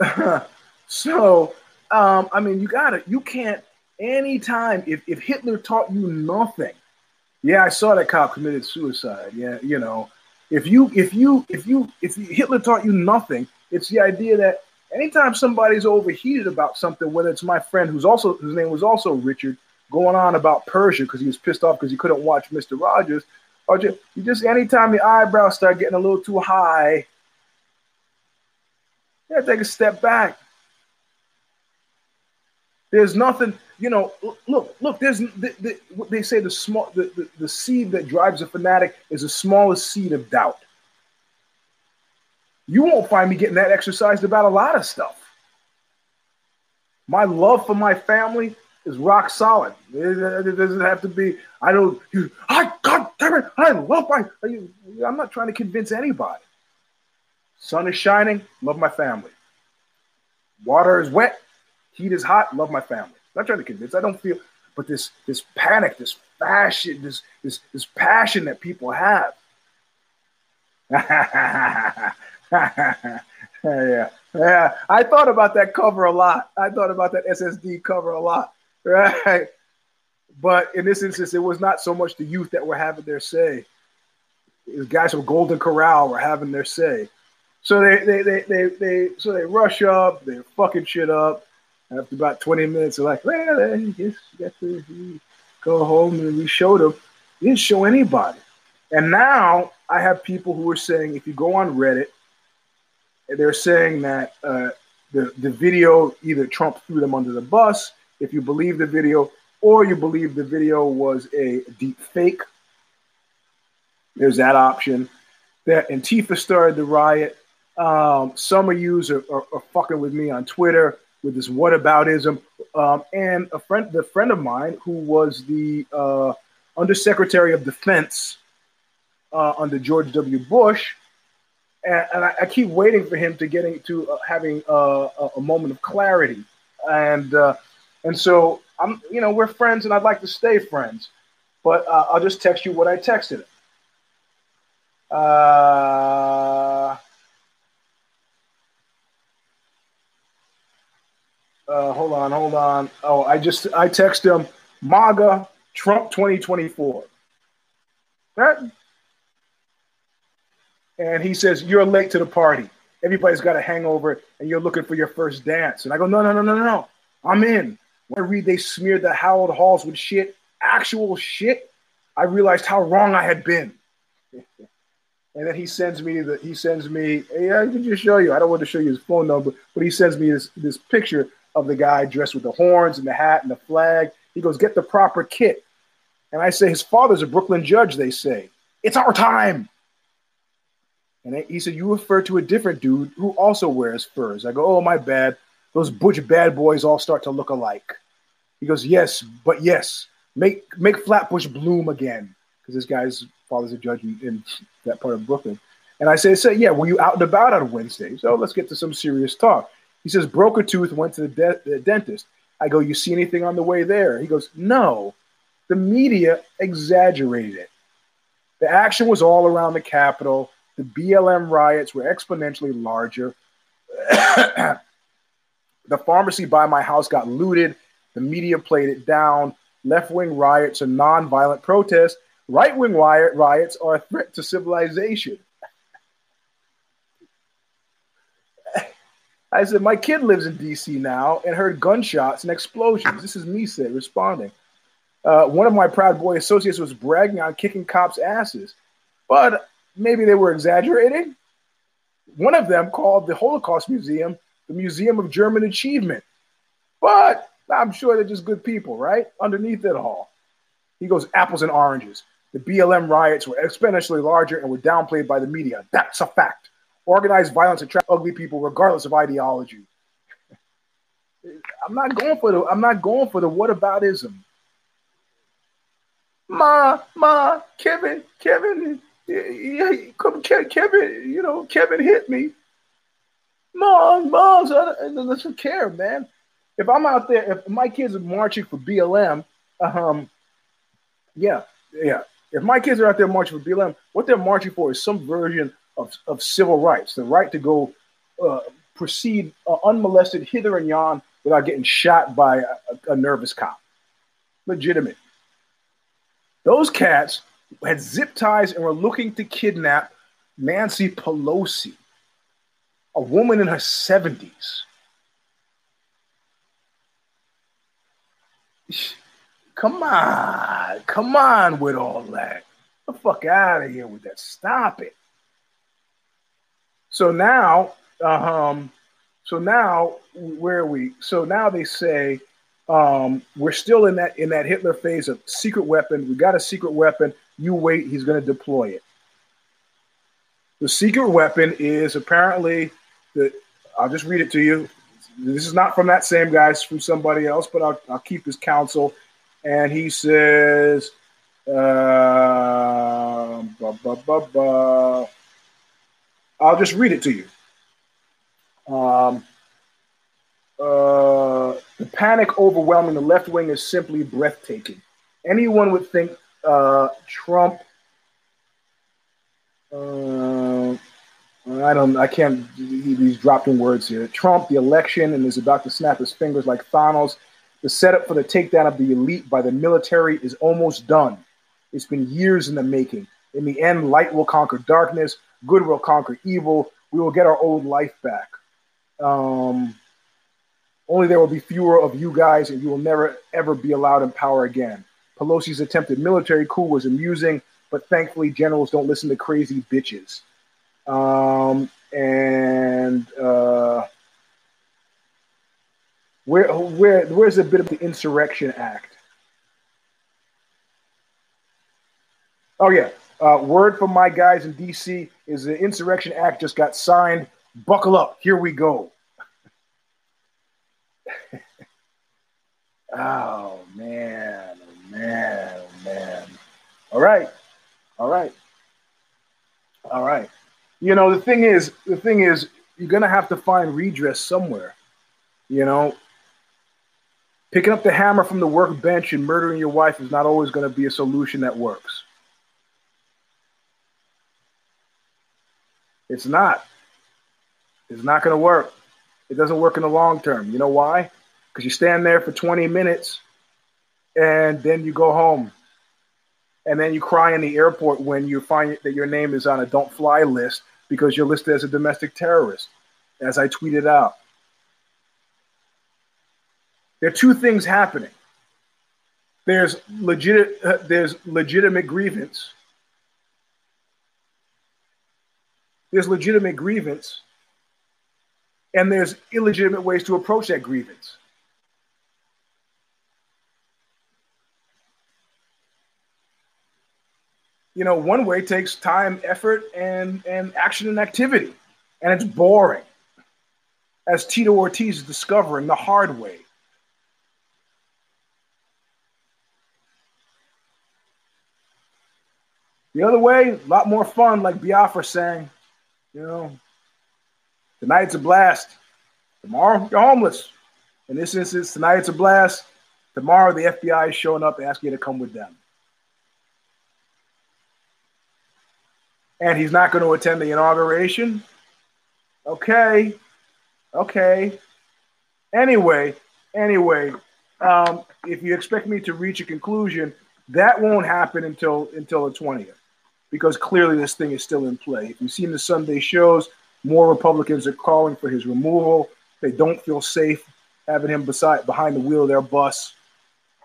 so, um, I mean, you gotta, you can't, anytime, if, if Hitler taught you nothing, yeah, I saw that cop committed suicide. Yeah, you know, if you, if you, if you, if Hitler taught you nothing, it's the idea that anytime somebody's overheated about something, whether it's my friend who's also, whose name was also Richard, going on about Persia because he was pissed off because he couldn't watch Mr. Rogers, or just, you just anytime the eyebrows start getting a little too high, you gotta take a step back. There's nothing, you know. Look, look. There's the, the, they say the small, the, the, the seed that drives a fanatic is the smallest seed of doubt. You won't find me getting that exercised about a lot of stuff. My love for my family is rock solid. It, it doesn't have to be. I don't. I God damn it! I love my. I'm not trying to convince anybody. Sun is shining, love my family. Water is wet, heat is hot, love my family. I'm not trying to convince. I don't feel, but this this panic, this passion, this this this passion that people have. yeah, yeah. I thought about that cover a lot. I thought about that SSD cover a lot, right? But in this instance, it was not so much the youth that were having their say. It was guys from Golden Corral were having their say. So they, they, they, they, they, so they rush up, they're fucking shit up. After about 20 minutes, they're like, well, guess you got to go home. And we showed them. We didn't show anybody. And now I have people who are saying, if you go on Reddit, they're saying that uh, the, the video either Trump threw them under the bus, if you believe the video, or you believe the video was a deep fake. There's that option. That Antifa started the riot. Um, some of you are, are, are, fucking with me on Twitter with this whataboutism. Um, and a friend, the friend of mine who was the uh, Undersecretary of Defense uh, under George W. Bush, and, and I, I, keep waiting for him to getting to uh, having uh, a, a, moment of clarity. And uh, and so I'm, you know, we're friends, and I'd like to stay friends. But uh, I'll just text you what I texted him. Uh, uh, hold on, hold on. Oh, I just I text him MAGA Trump 2024. Right? And he says, You're late to the party. Everybody's got a hangover and you're looking for your first dance. And I go, No, no, no, no, no. I'm in. When I read they smeared the Harold Halls with shit, actual shit, I realized how wrong I had been. and then he sends me the he sends me, hey, I can just show you. I don't want to show you his phone number, but he sends me this this picture of the guy dressed with the horns and the hat and the flag. He goes, Get the proper kit. And I say, His father's a Brooklyn judge, they say. It's our time. And he said, You refer to a different dude who also wears furs. I go, Oh, my bad. Those butch bad boys all start to look alike. He goes, Yes, but yes, make make Flatbush bloom again. Because this guy's father's a judge in, in that part of Brooklyn. And I say, say, yeah, were you out and about on Wednesday? So let's get to some serious talk. He says, broke a tooth, went to the, de- the dentist. I go, you see anything on the way there? He goes, no. The media exaggerated it. The action was all around the Capitol. The BLM riots were exponentially larger. the pharmacy by my house got looted. The media played it down. Left wing riots are nonviolent protests. Right wing riot, riots are a threat to civilization. I said, My kid lives in DC now and heard gunshots and explosions. This is me say, responding. Uh, one of my Proud Boy associates was bragging on kicking cops' asses, but maybe they were exaggerating. One of them called the Holocaust Museum the Museum of German Achievement, but I'm sure they're just good people, right? Underneath it all. He goes, apples and oranges. The BLM riots were exponentially larger and were downplayed by the media. That's a fact. Organized violence attracts ugly people regardless of ideology. I'm not going for the I'm not going for the whataboutism. Ma, ma, Kevin, Kevin, Kevin, you know, Kevin hit me. Mom, I don't care, man. If I'm out there, if my kids are marching for BLM, um, yeah, yeah. If my kids are out there marching for BLM, what they're marching for is some version of, of civil rights, the right to go uh, proceed uh, unmolested hither and yon without getting shot by a, a nervous cop. Legitimate. Those cats had zip ties and were looking to kidnap Nancy Pelosi, a woman in her 70s. Come on, come on with all that. The fuck out of here with that. Stop it. So now, uh, um, so now where are we? So now they say um, we're still in that in that Hitler phase of secret weapon. We got a secret weapon. You wait. He's going to deploy it. The secret weapon is apparently the. I'll just read it to you. This is not from that same guy. It's from somebody else, but I'll, I'll keep his counsel. And he says, uh, I'll just read it to you. Um, uh, the panic overwhelming the left wing is simply breathtaking. Anyone would think uh, Trump. Uh, I don't. I can't. He's dropping words here. Trump, the election, and is about to snap his fingers like Thanos. The setup for the takedown of the elite by the military is almost done. It's been years in the making. In the end, light will conquer darkness good will conquer evil. We will get our old life back. Um, only there will be fewer of you guys, and you will never ever be allowed in power again. Pelosi's attempted military coup was amusing, but thankfully, generals don't listen to crazy bitches. Um, and uh, where where where's a bit of the Insurrection Act? Oh yeah, uh, word from my guys in DC is the Insurrection Act just got signed. Buckle up. Here we go. oh, man. Oh, man. Oh, man. All right. All right. All right. You know, the thing is, the thing is, you're going to have to find redress somewhere. You know, picking up the hammer from the workbench and murdering your wife is not always going to be a solution that works. It's not. It's not going to work. It doesn't work in the long term. You know why? Because you stand there for 20 minutes and then you go home. And then you cry in the airport when you find that your name is on a don't fly list because you're listed as a domestic terrorist, as I tweeted out. There are two things happening. There's legit, uh, there's legitimate grievance, there's legitimate grievance and there's illegitimate ways to approach that grievance. You know, one way takes time, effort, and, and action and activity, and it's boring, as Tito Ortiz is discovering the hard way. The other way, a lot more fun, like Biafra saying, You know, tonight's a blast. Tomorrow, you're homeless. In this instance, tonight it's a blast. Tomorrow, the FBI is showing up asking you to come with them. And he's not going to attend the inauguration. Okay. Okay. Anyway, anyway, um, if you expect me to reach a conclusion, that won't happen until until the 20th because clearly this thing is still in play. If you've seen the Sunday shows, more Republicans are calling for his removal. They don't feel safe having him beside behind the wheel of their bus,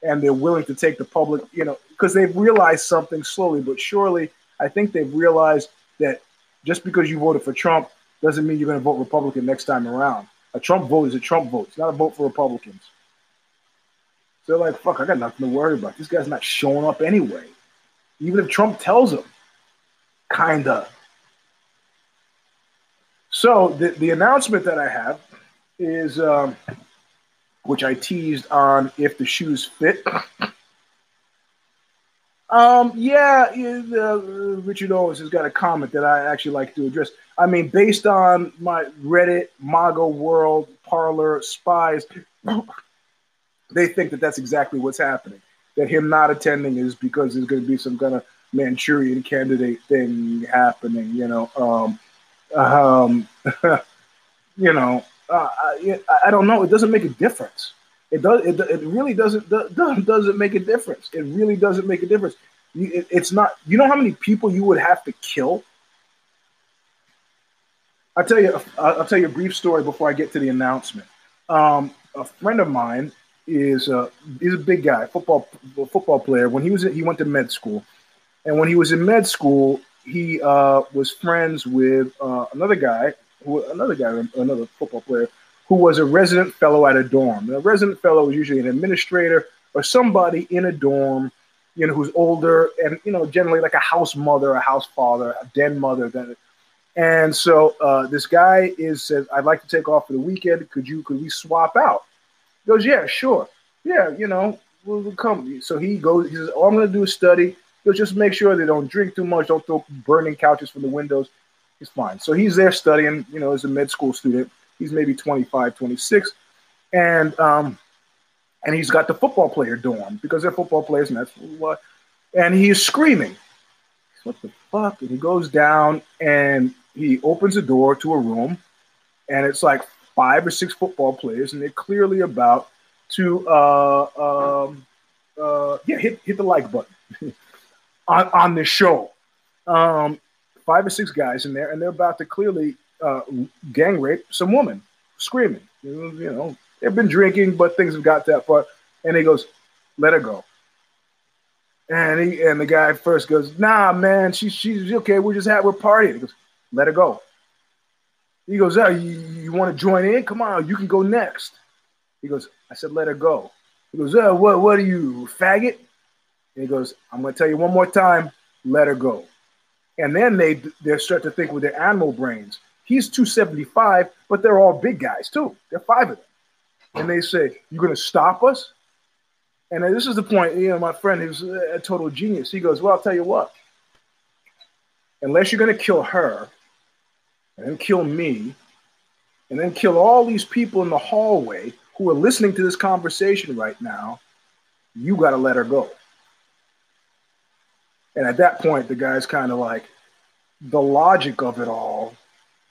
and they're willing to take the public, you know, because they've realized something slowly but surely. I think they've realized that just because you voted for Trump doesn't mean you're going to vote Republican next time around. A Trump vote is a Trump vote. It's not a vote for Republicans. So they're like, fuck, I got nothing to worry about. This guy's not showing up anyway. Even if Trump tells him, kinda. So the, the announcement that I have is, um, which I teased on if the shoes fit. Um, yeah, uh, Richard Owens has got a comment that I actually like to address. I mean, based on my Reddit, Mago World, Parler, Spies, they think that that's exactly what's happening. That him not attending is because there's going to be some kind of Manchurian candidate thing happening. You know, um, um, you know, uh, I, I don't know. It doesn't make a difference. It does. It, it really doesn't doesn't make a difference. It really doesn't make a difference. It, it's not. You know how many people you would have to kill. I'll tell you. I'll tell you a brief story before I get to the announcement. Um, a friend of mine is a he's a big guy, football football player. When he was he went to med school, and when he was in med school, he uh, was friends with uh, another guy, who another guy, another football player who was a resident fellow at a dorm. And a resident fellow is usually an administrator or somebody in a dorm, you know, who's older and you know, generally like a house mother, a house father, a den mother. And so uh, this guy is says, "I'd like to take off for the weekend. Could you? Could we swap out?" He goes, "Yeah, sure. Yeah, you know, we'll, we'll come." So he goes. He says, "All I'm going to do is study. Just make sure they don't drink too much, don't throw burning couches from the windows. He's fine." So he's there studying, you know, as a med school student He's maybe 25, 26. And um, and he's got the football player dorm because they're football players and that's what. And he's screaming, "What the fuck?" And he goes down and he opens the door to a room, and it's like five or six football players, and they're clearly about to uh, um, uh, yeah hit hit the like button on on the show. Um, five or six guys in there, and they're about to clearly uh, gang rape some woman, screaming. You know, they've been drinking, but things have got that far. And he goes, "Let her go." And he and the guy first goes, "Nah, man, she, she's okay. We're just having we're partying." He goes, "Let her go." He goes, "Oh, you, you want to join in? Come on, you can go next." He goes, "I said let her go." He goes, "Oh, what? What are you, faggot?" And he goes, "I'm going to tell you one more time. Let her go." And then they they start to think with their animal brains. He's 275, but they're all big guys too. There are five of them. And they say, You're going to stop us? And this is the point, you know, my friend who's a total genius. He goes, Well, I'll tell you what. Unless you're going to kill her and then kill me and then kill all these people in the hallway who are listening to this conversation right now, you got to let her go. And at that point, the guy's kind of like, the logic of it all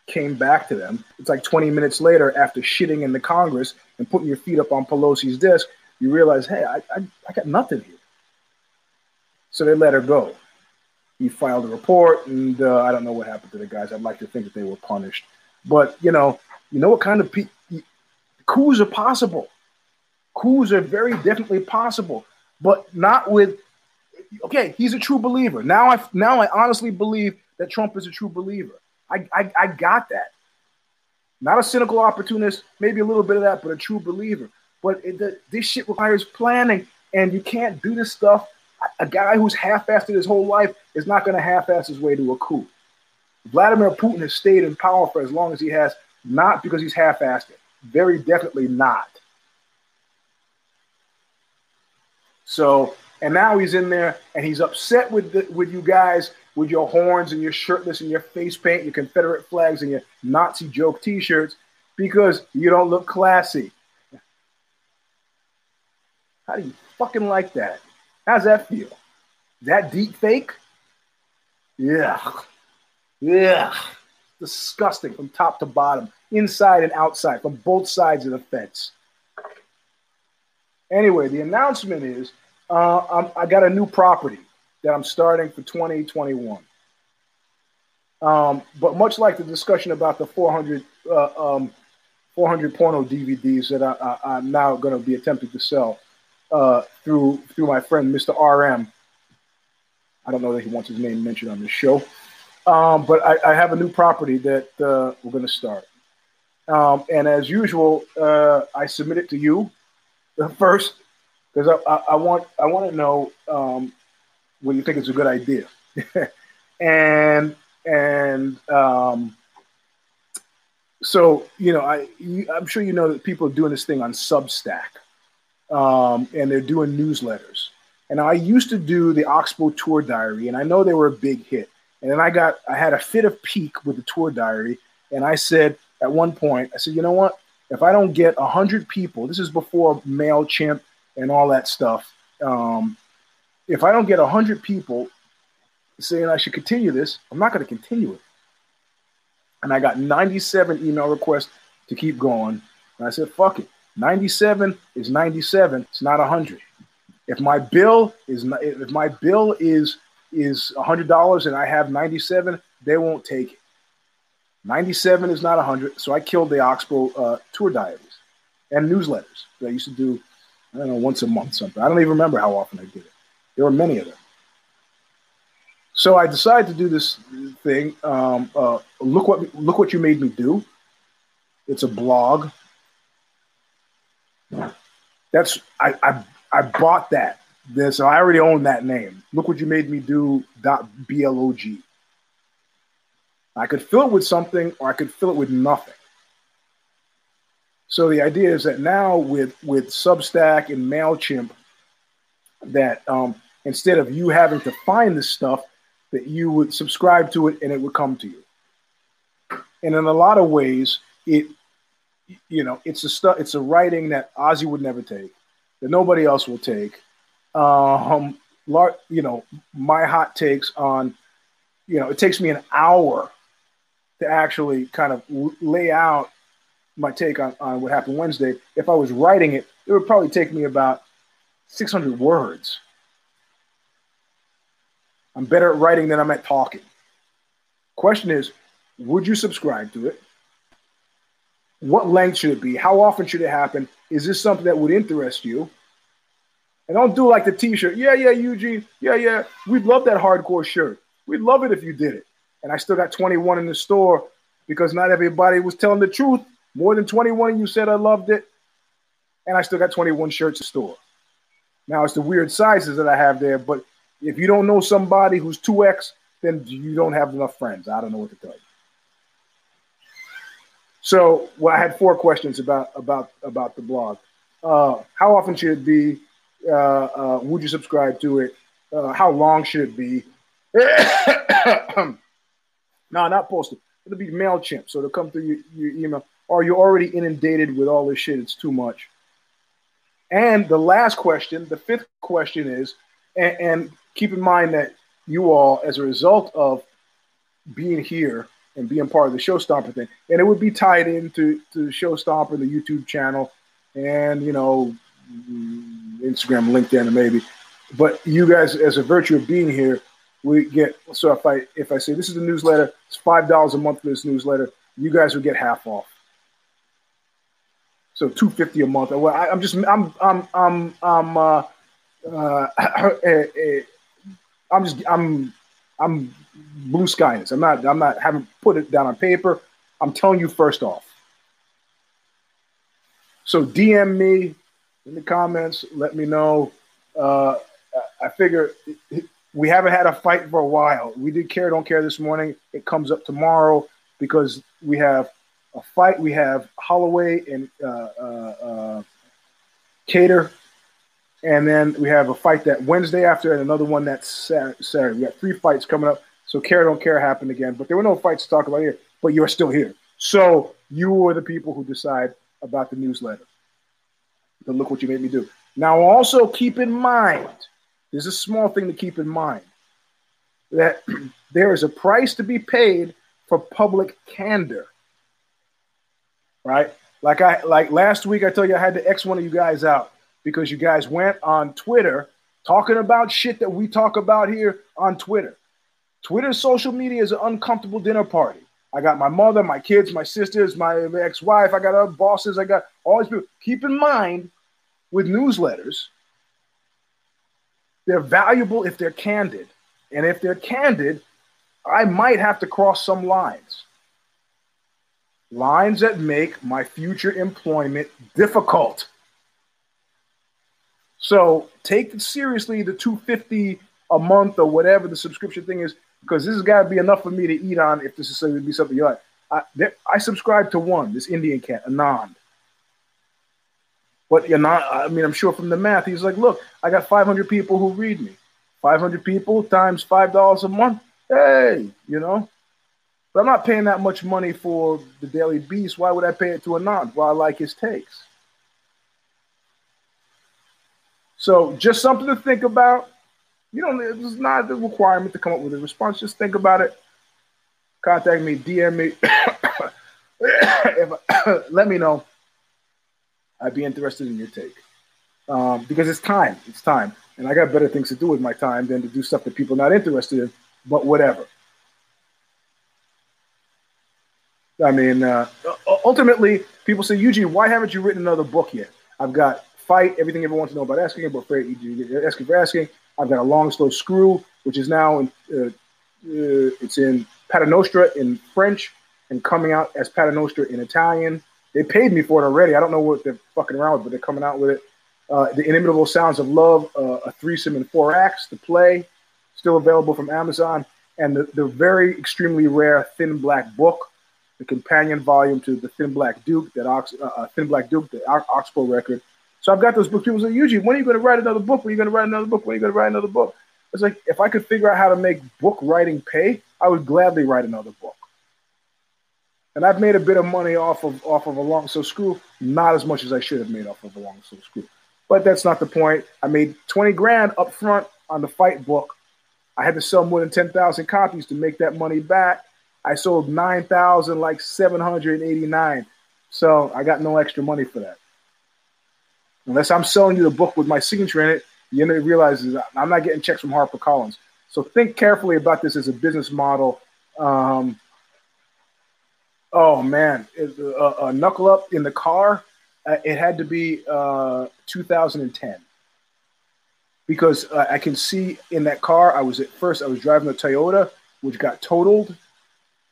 came back to them. It's like 20 minutes later, after shitting in the Congress and putting your feet up on Pelosi's desk, you realize, hey, I, I, I got nothing here. So they let her go. He filed a report, and uh, I don't know what happened to the guys. I'd like to think that they were punished. But, you know, you know what kind of pe- coups are possible. Coups are very definitely possible, but not with. Okay, he's a true believer. Now I now I honestly believe that Trump is a true believer. I, I, I got that. Not a cynical opportunist, maybe a little bit of that, but a true believer. But it, the, this shit requires planning, and you can't do this stuff. A guy who's half-assed his whole life is not going to half-ass his way to a coup. Vladimir Putin has stayed in power for as long as he has, not because he's half-assed it. Very definitely not. So, and now he's in there and he's upset with the, with you guys with your horns and your shirtless and your face paint, your Confederate flags and your Nazi joke T-shirts because you don't look classy. How do you fucking like that? How's that feel? That deep fake? Yeah. Yeah. Disgusting from top to bottom, inside and outside, from both sides of the fence. Anyway, the announcement is uh, i got a new property that I'm starting for 2021. Um, but much like the discussion about the 400, uh, um, 400 porno DVDs that I, am now going to be attempting to sell uh, through through my friend Mr. RM. I don't know that he wants his name mentioned on this show, um, but I, I, have a new property that uh, we're going to start. Um, and as usual, uh, I submit it to you first because I, I, I, want I want to know um, when you think it's a good idea, and and um, so you know I you, I'm sure you know that people are doing this thing on Substack, um, and they're doing newsletters. And I used to do the Oxbow Tour Diary, and I know they were a big hit. And then I got I had a fit of pique with the Tour Diary, and I said at one point I said, you know what? If I don't get hundred people, this is before Mailchimp and all that stuff. Um, if I don't get 100 people saying I should continue this, I'm not going to continue it. And I got 97 email requests to keep going. And I said, fuck it. 97 is 97. It's not 100. If my bill is if my bill is is $100 and I have 97, they won't take it. 97 is not 100. So I killed the Oxbow uh, tour diaries and newsletters that I used to do I don't know, once a month something. I don't even remember how often I did it. There were many of them. So I decided to do this thing. Um, uh, look what look what you made me do. It's a blog. That's I I, I bought that. So I already own that name. Look what you made me do. Dot blog. I could fill it with something, or I could fill it with nothing. So the idea is that now with with Substack and Mailchimp, that um, instead of you having to find this stuff, that you would subscribe to it and it would come to you. And in a lot of ways, it you know it's a stuff it's a writing that OZY would never take, that nobody else will take. Um, you know, my hot takes on, you know, it takes me an hour to actually kind of lay out my take on, on what happened Wednesday, if I was writing it, it would probably take me about 600 words. I'm better at writing than I'm at talking. Question is, would you subscribe to it? What length should it be? How often should it happen? Is this something that would interest you? And don't do like the t-shirt. Yeah, yeah, Eugene. Yeah, yeah. We'd love that hardcore shirt. We'd love it if you did it. And I still got 21 in the store because not everybody was telling the truth more than 21, you said I loved it. And I still got 21 shirts to store. Now it's the weird sizes that I have there, but if you don't know somebody who's 2X, then you don't have enough friends. I don't know what to tell you. So well, I had four questions about about about the blog. Uh, how often should it be? Uh, uh, would you subscribe to it? Uh, how long should it be? no, not posted. It'll be Mailchimp, so it'll come through your, your email or you're already inundated with all this shit. It's too much. And the last question, the fifth question is, and, and keep in mind that you all, as a result of being here and being part of the Show Stomper thing, and it would be tied into to Show Stomper, the YouTube channel, and you know, Instagram, LinkedIn, maybe. But you guys, as a virtue of being here, we get so if I if I say this is the newsletter, it's five dollars a month for this newsletter, you guys would get half off. So two fifty a month. Well, I, am just I'm I'm I'm I'm uh, uh, I'm just I'm I'm blue this. I'm not I'm not haven't put it down on paper. I'm telling you first off. So DM me in the comments. Let me know. Uh, I figure we haven't had a fight for a while. We did care, don't care this morning. It comes up tomorrow because we have a fight. We have Holloway and uh, uh, uh, Kattar, and then we have a fight that Wednesday after, and another one that's Saturday. We got three fights coming up. So So care don't care happened again, but there were no fights to talk about here. But you're still here, so you are the people who decide about the newsletter. But look what you made me do. Now, also keep in mind, there's a small thing to keep in mind that there is a price to be paid for public candor. Right? Like I like last week, I told you I had to X one of you guys out because you guys went on Twitter talking about shit that we talk about here on Twitter. Twitter social media is an uncomfortable dinner party. I got my mother, my kids, my sisters, my ex-wife. I got other bosses. I got all these people. Keep in mind with newsletters, they're valuable if they're candid. And if they're candid, I might have to cross some lines. Lines that make my future employment difficult. So take it seriously the 250 a month or whatever the subscription thing is, because this has got to be enough for me to eat on if this is going to be something you like. I, there, I subscribe to one, this Indian cat, Anand. But you're not, I mean, I'm sure from the math, he's like, look, I got 500 people who read me. 500 people times $5 a month. Hey, you know, but I'm not paying that much money for the Daily Beast. Why would I pay it to Anand? Well, I like his takes. So just something to think about. You know, it's not the requirement to come up with a response. Just think about it. Contact me, DM me. if, let me know. I'd be interested in your take um, because it's time. It's time, and I got better things to do with my time than to do stuff that people are not interested in. But whatever. I mean, uh, ultimately, people say, Eugene, why haven't you written another book yet? I've got Fight, Everything Everyone Wants to Know About Asking, about asking for asking. I've got a long, slow screw, which is now in, uh, uh, it's in Paternostre in French and coming out as Paternostre in Italian. They paid me for it already. I don't know what they're fucking around with, but they're coming out with it. Uh, the Inimitable Sounds of Love, uh, a threesome in four acts, the play, still available from Amazon. And the, the very extremely rare Thin Black book, the companion volume to the Thin Black Duke, that Ox, uh, uh Thin Black Duke, the Oxbow record. So I've got those books. People say, Eugene, when are you going to write another book? When are you going to write another book? When are you going to write another book? It's like if I could figure out how to make book writing pay, I would gladly write another book. And I've made a bit of money off of off of a long so screw, not as much as I should have made off of a long so screw. But that's not the point. I made 20 grand up front on the fight book. I had to sell more than 10,000 copies to make that money back. I sold 9,000 like 789. So I got no extra money for that. Unless I'm selling you the book with my signature in it, you end up realizing I'm not getting checks from HarperCollins. So think carefully about this as a business model. Um, oh man, it, uh, a knuckle up in the car. Uh, it had to be uh, 2010 because uh, I can see in that car. I was at first I was driving a Toyota, which got totaled,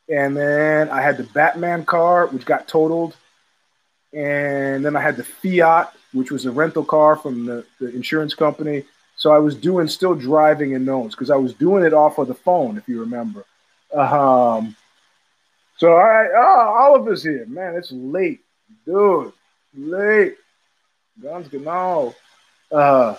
and then I had the Batman car, which got totaled, and then I had the Fiat, which was a rental car from the, the insurance company. So I was doing still driving in those because I was doing it off of the phone, if you remember. Um, so I oh Oliver's here, man. It's late, dude. Late. Guns know. Uh,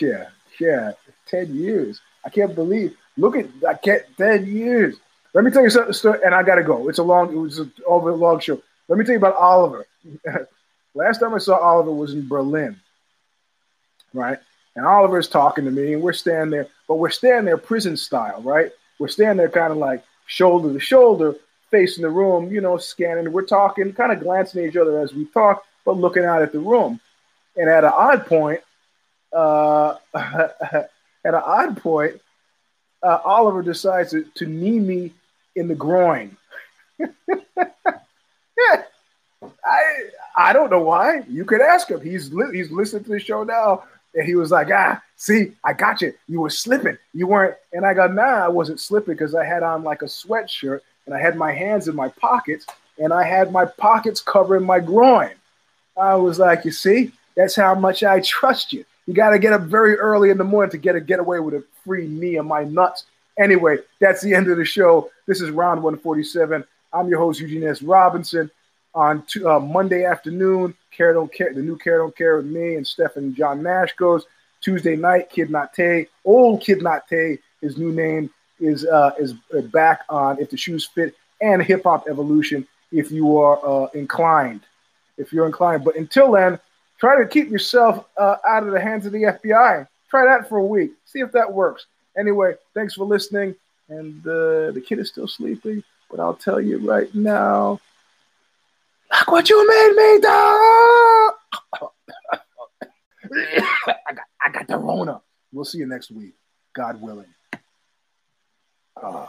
yeah, yeah. Ten years. I can't believe. Look at I can't. Ten years. Let me tell you something, and I gotta go. It's a long. It was a, over a long show. Let me tell you about Oliver. Last time I saw Oliver was in Berlin, right? And Oliver's talking to me, and we're standing there, but we're standing there prison style, right? We're standing there kind of like shoulder to shoulder, facing the room, you know, scanning. We're talking, kind of glancing at each other as we talk, but looking out at the room. And at an odd point, uh, at an odd point, uh, Oliver decides to, to knee me in the groin. I I don't know why. You could ask him. He's li- he's listening to the show now, and he was like, "Ah, see, I got you. You were slipping. You weren't." And I go, "Nah, I wasn't slipping because I had on like a sweatshirt and I had my hands in my pockets and I had my pockets covering my groin." I was like, "You see, that's how much I trust you. You got to get up very early in the morning to get a get away with a free knee of my nuts." Anyway, that's the end of the show. This is round 147. I'm your host Eugene S. Robinson on uh, Monday afternoon. Care Don't Care, the new Care Don't Care with me and Stephen John Nash goes. Tuesday night, Kid Tay, old Kid Tay, his new name, is uh, is back on if the shoes fit and hip hop evolution if you are uh, inclined. If you're inclined, but until then, try to keep yourself uh, out of the hands of the FBI. Try that for a week. See if that works. Anyway, thanks for listening. And uh, the kid is still sleeping, but I'll tell you right now. Look what you made me do! I got, I got the Rona. We'll see you next week, God willing. Uh,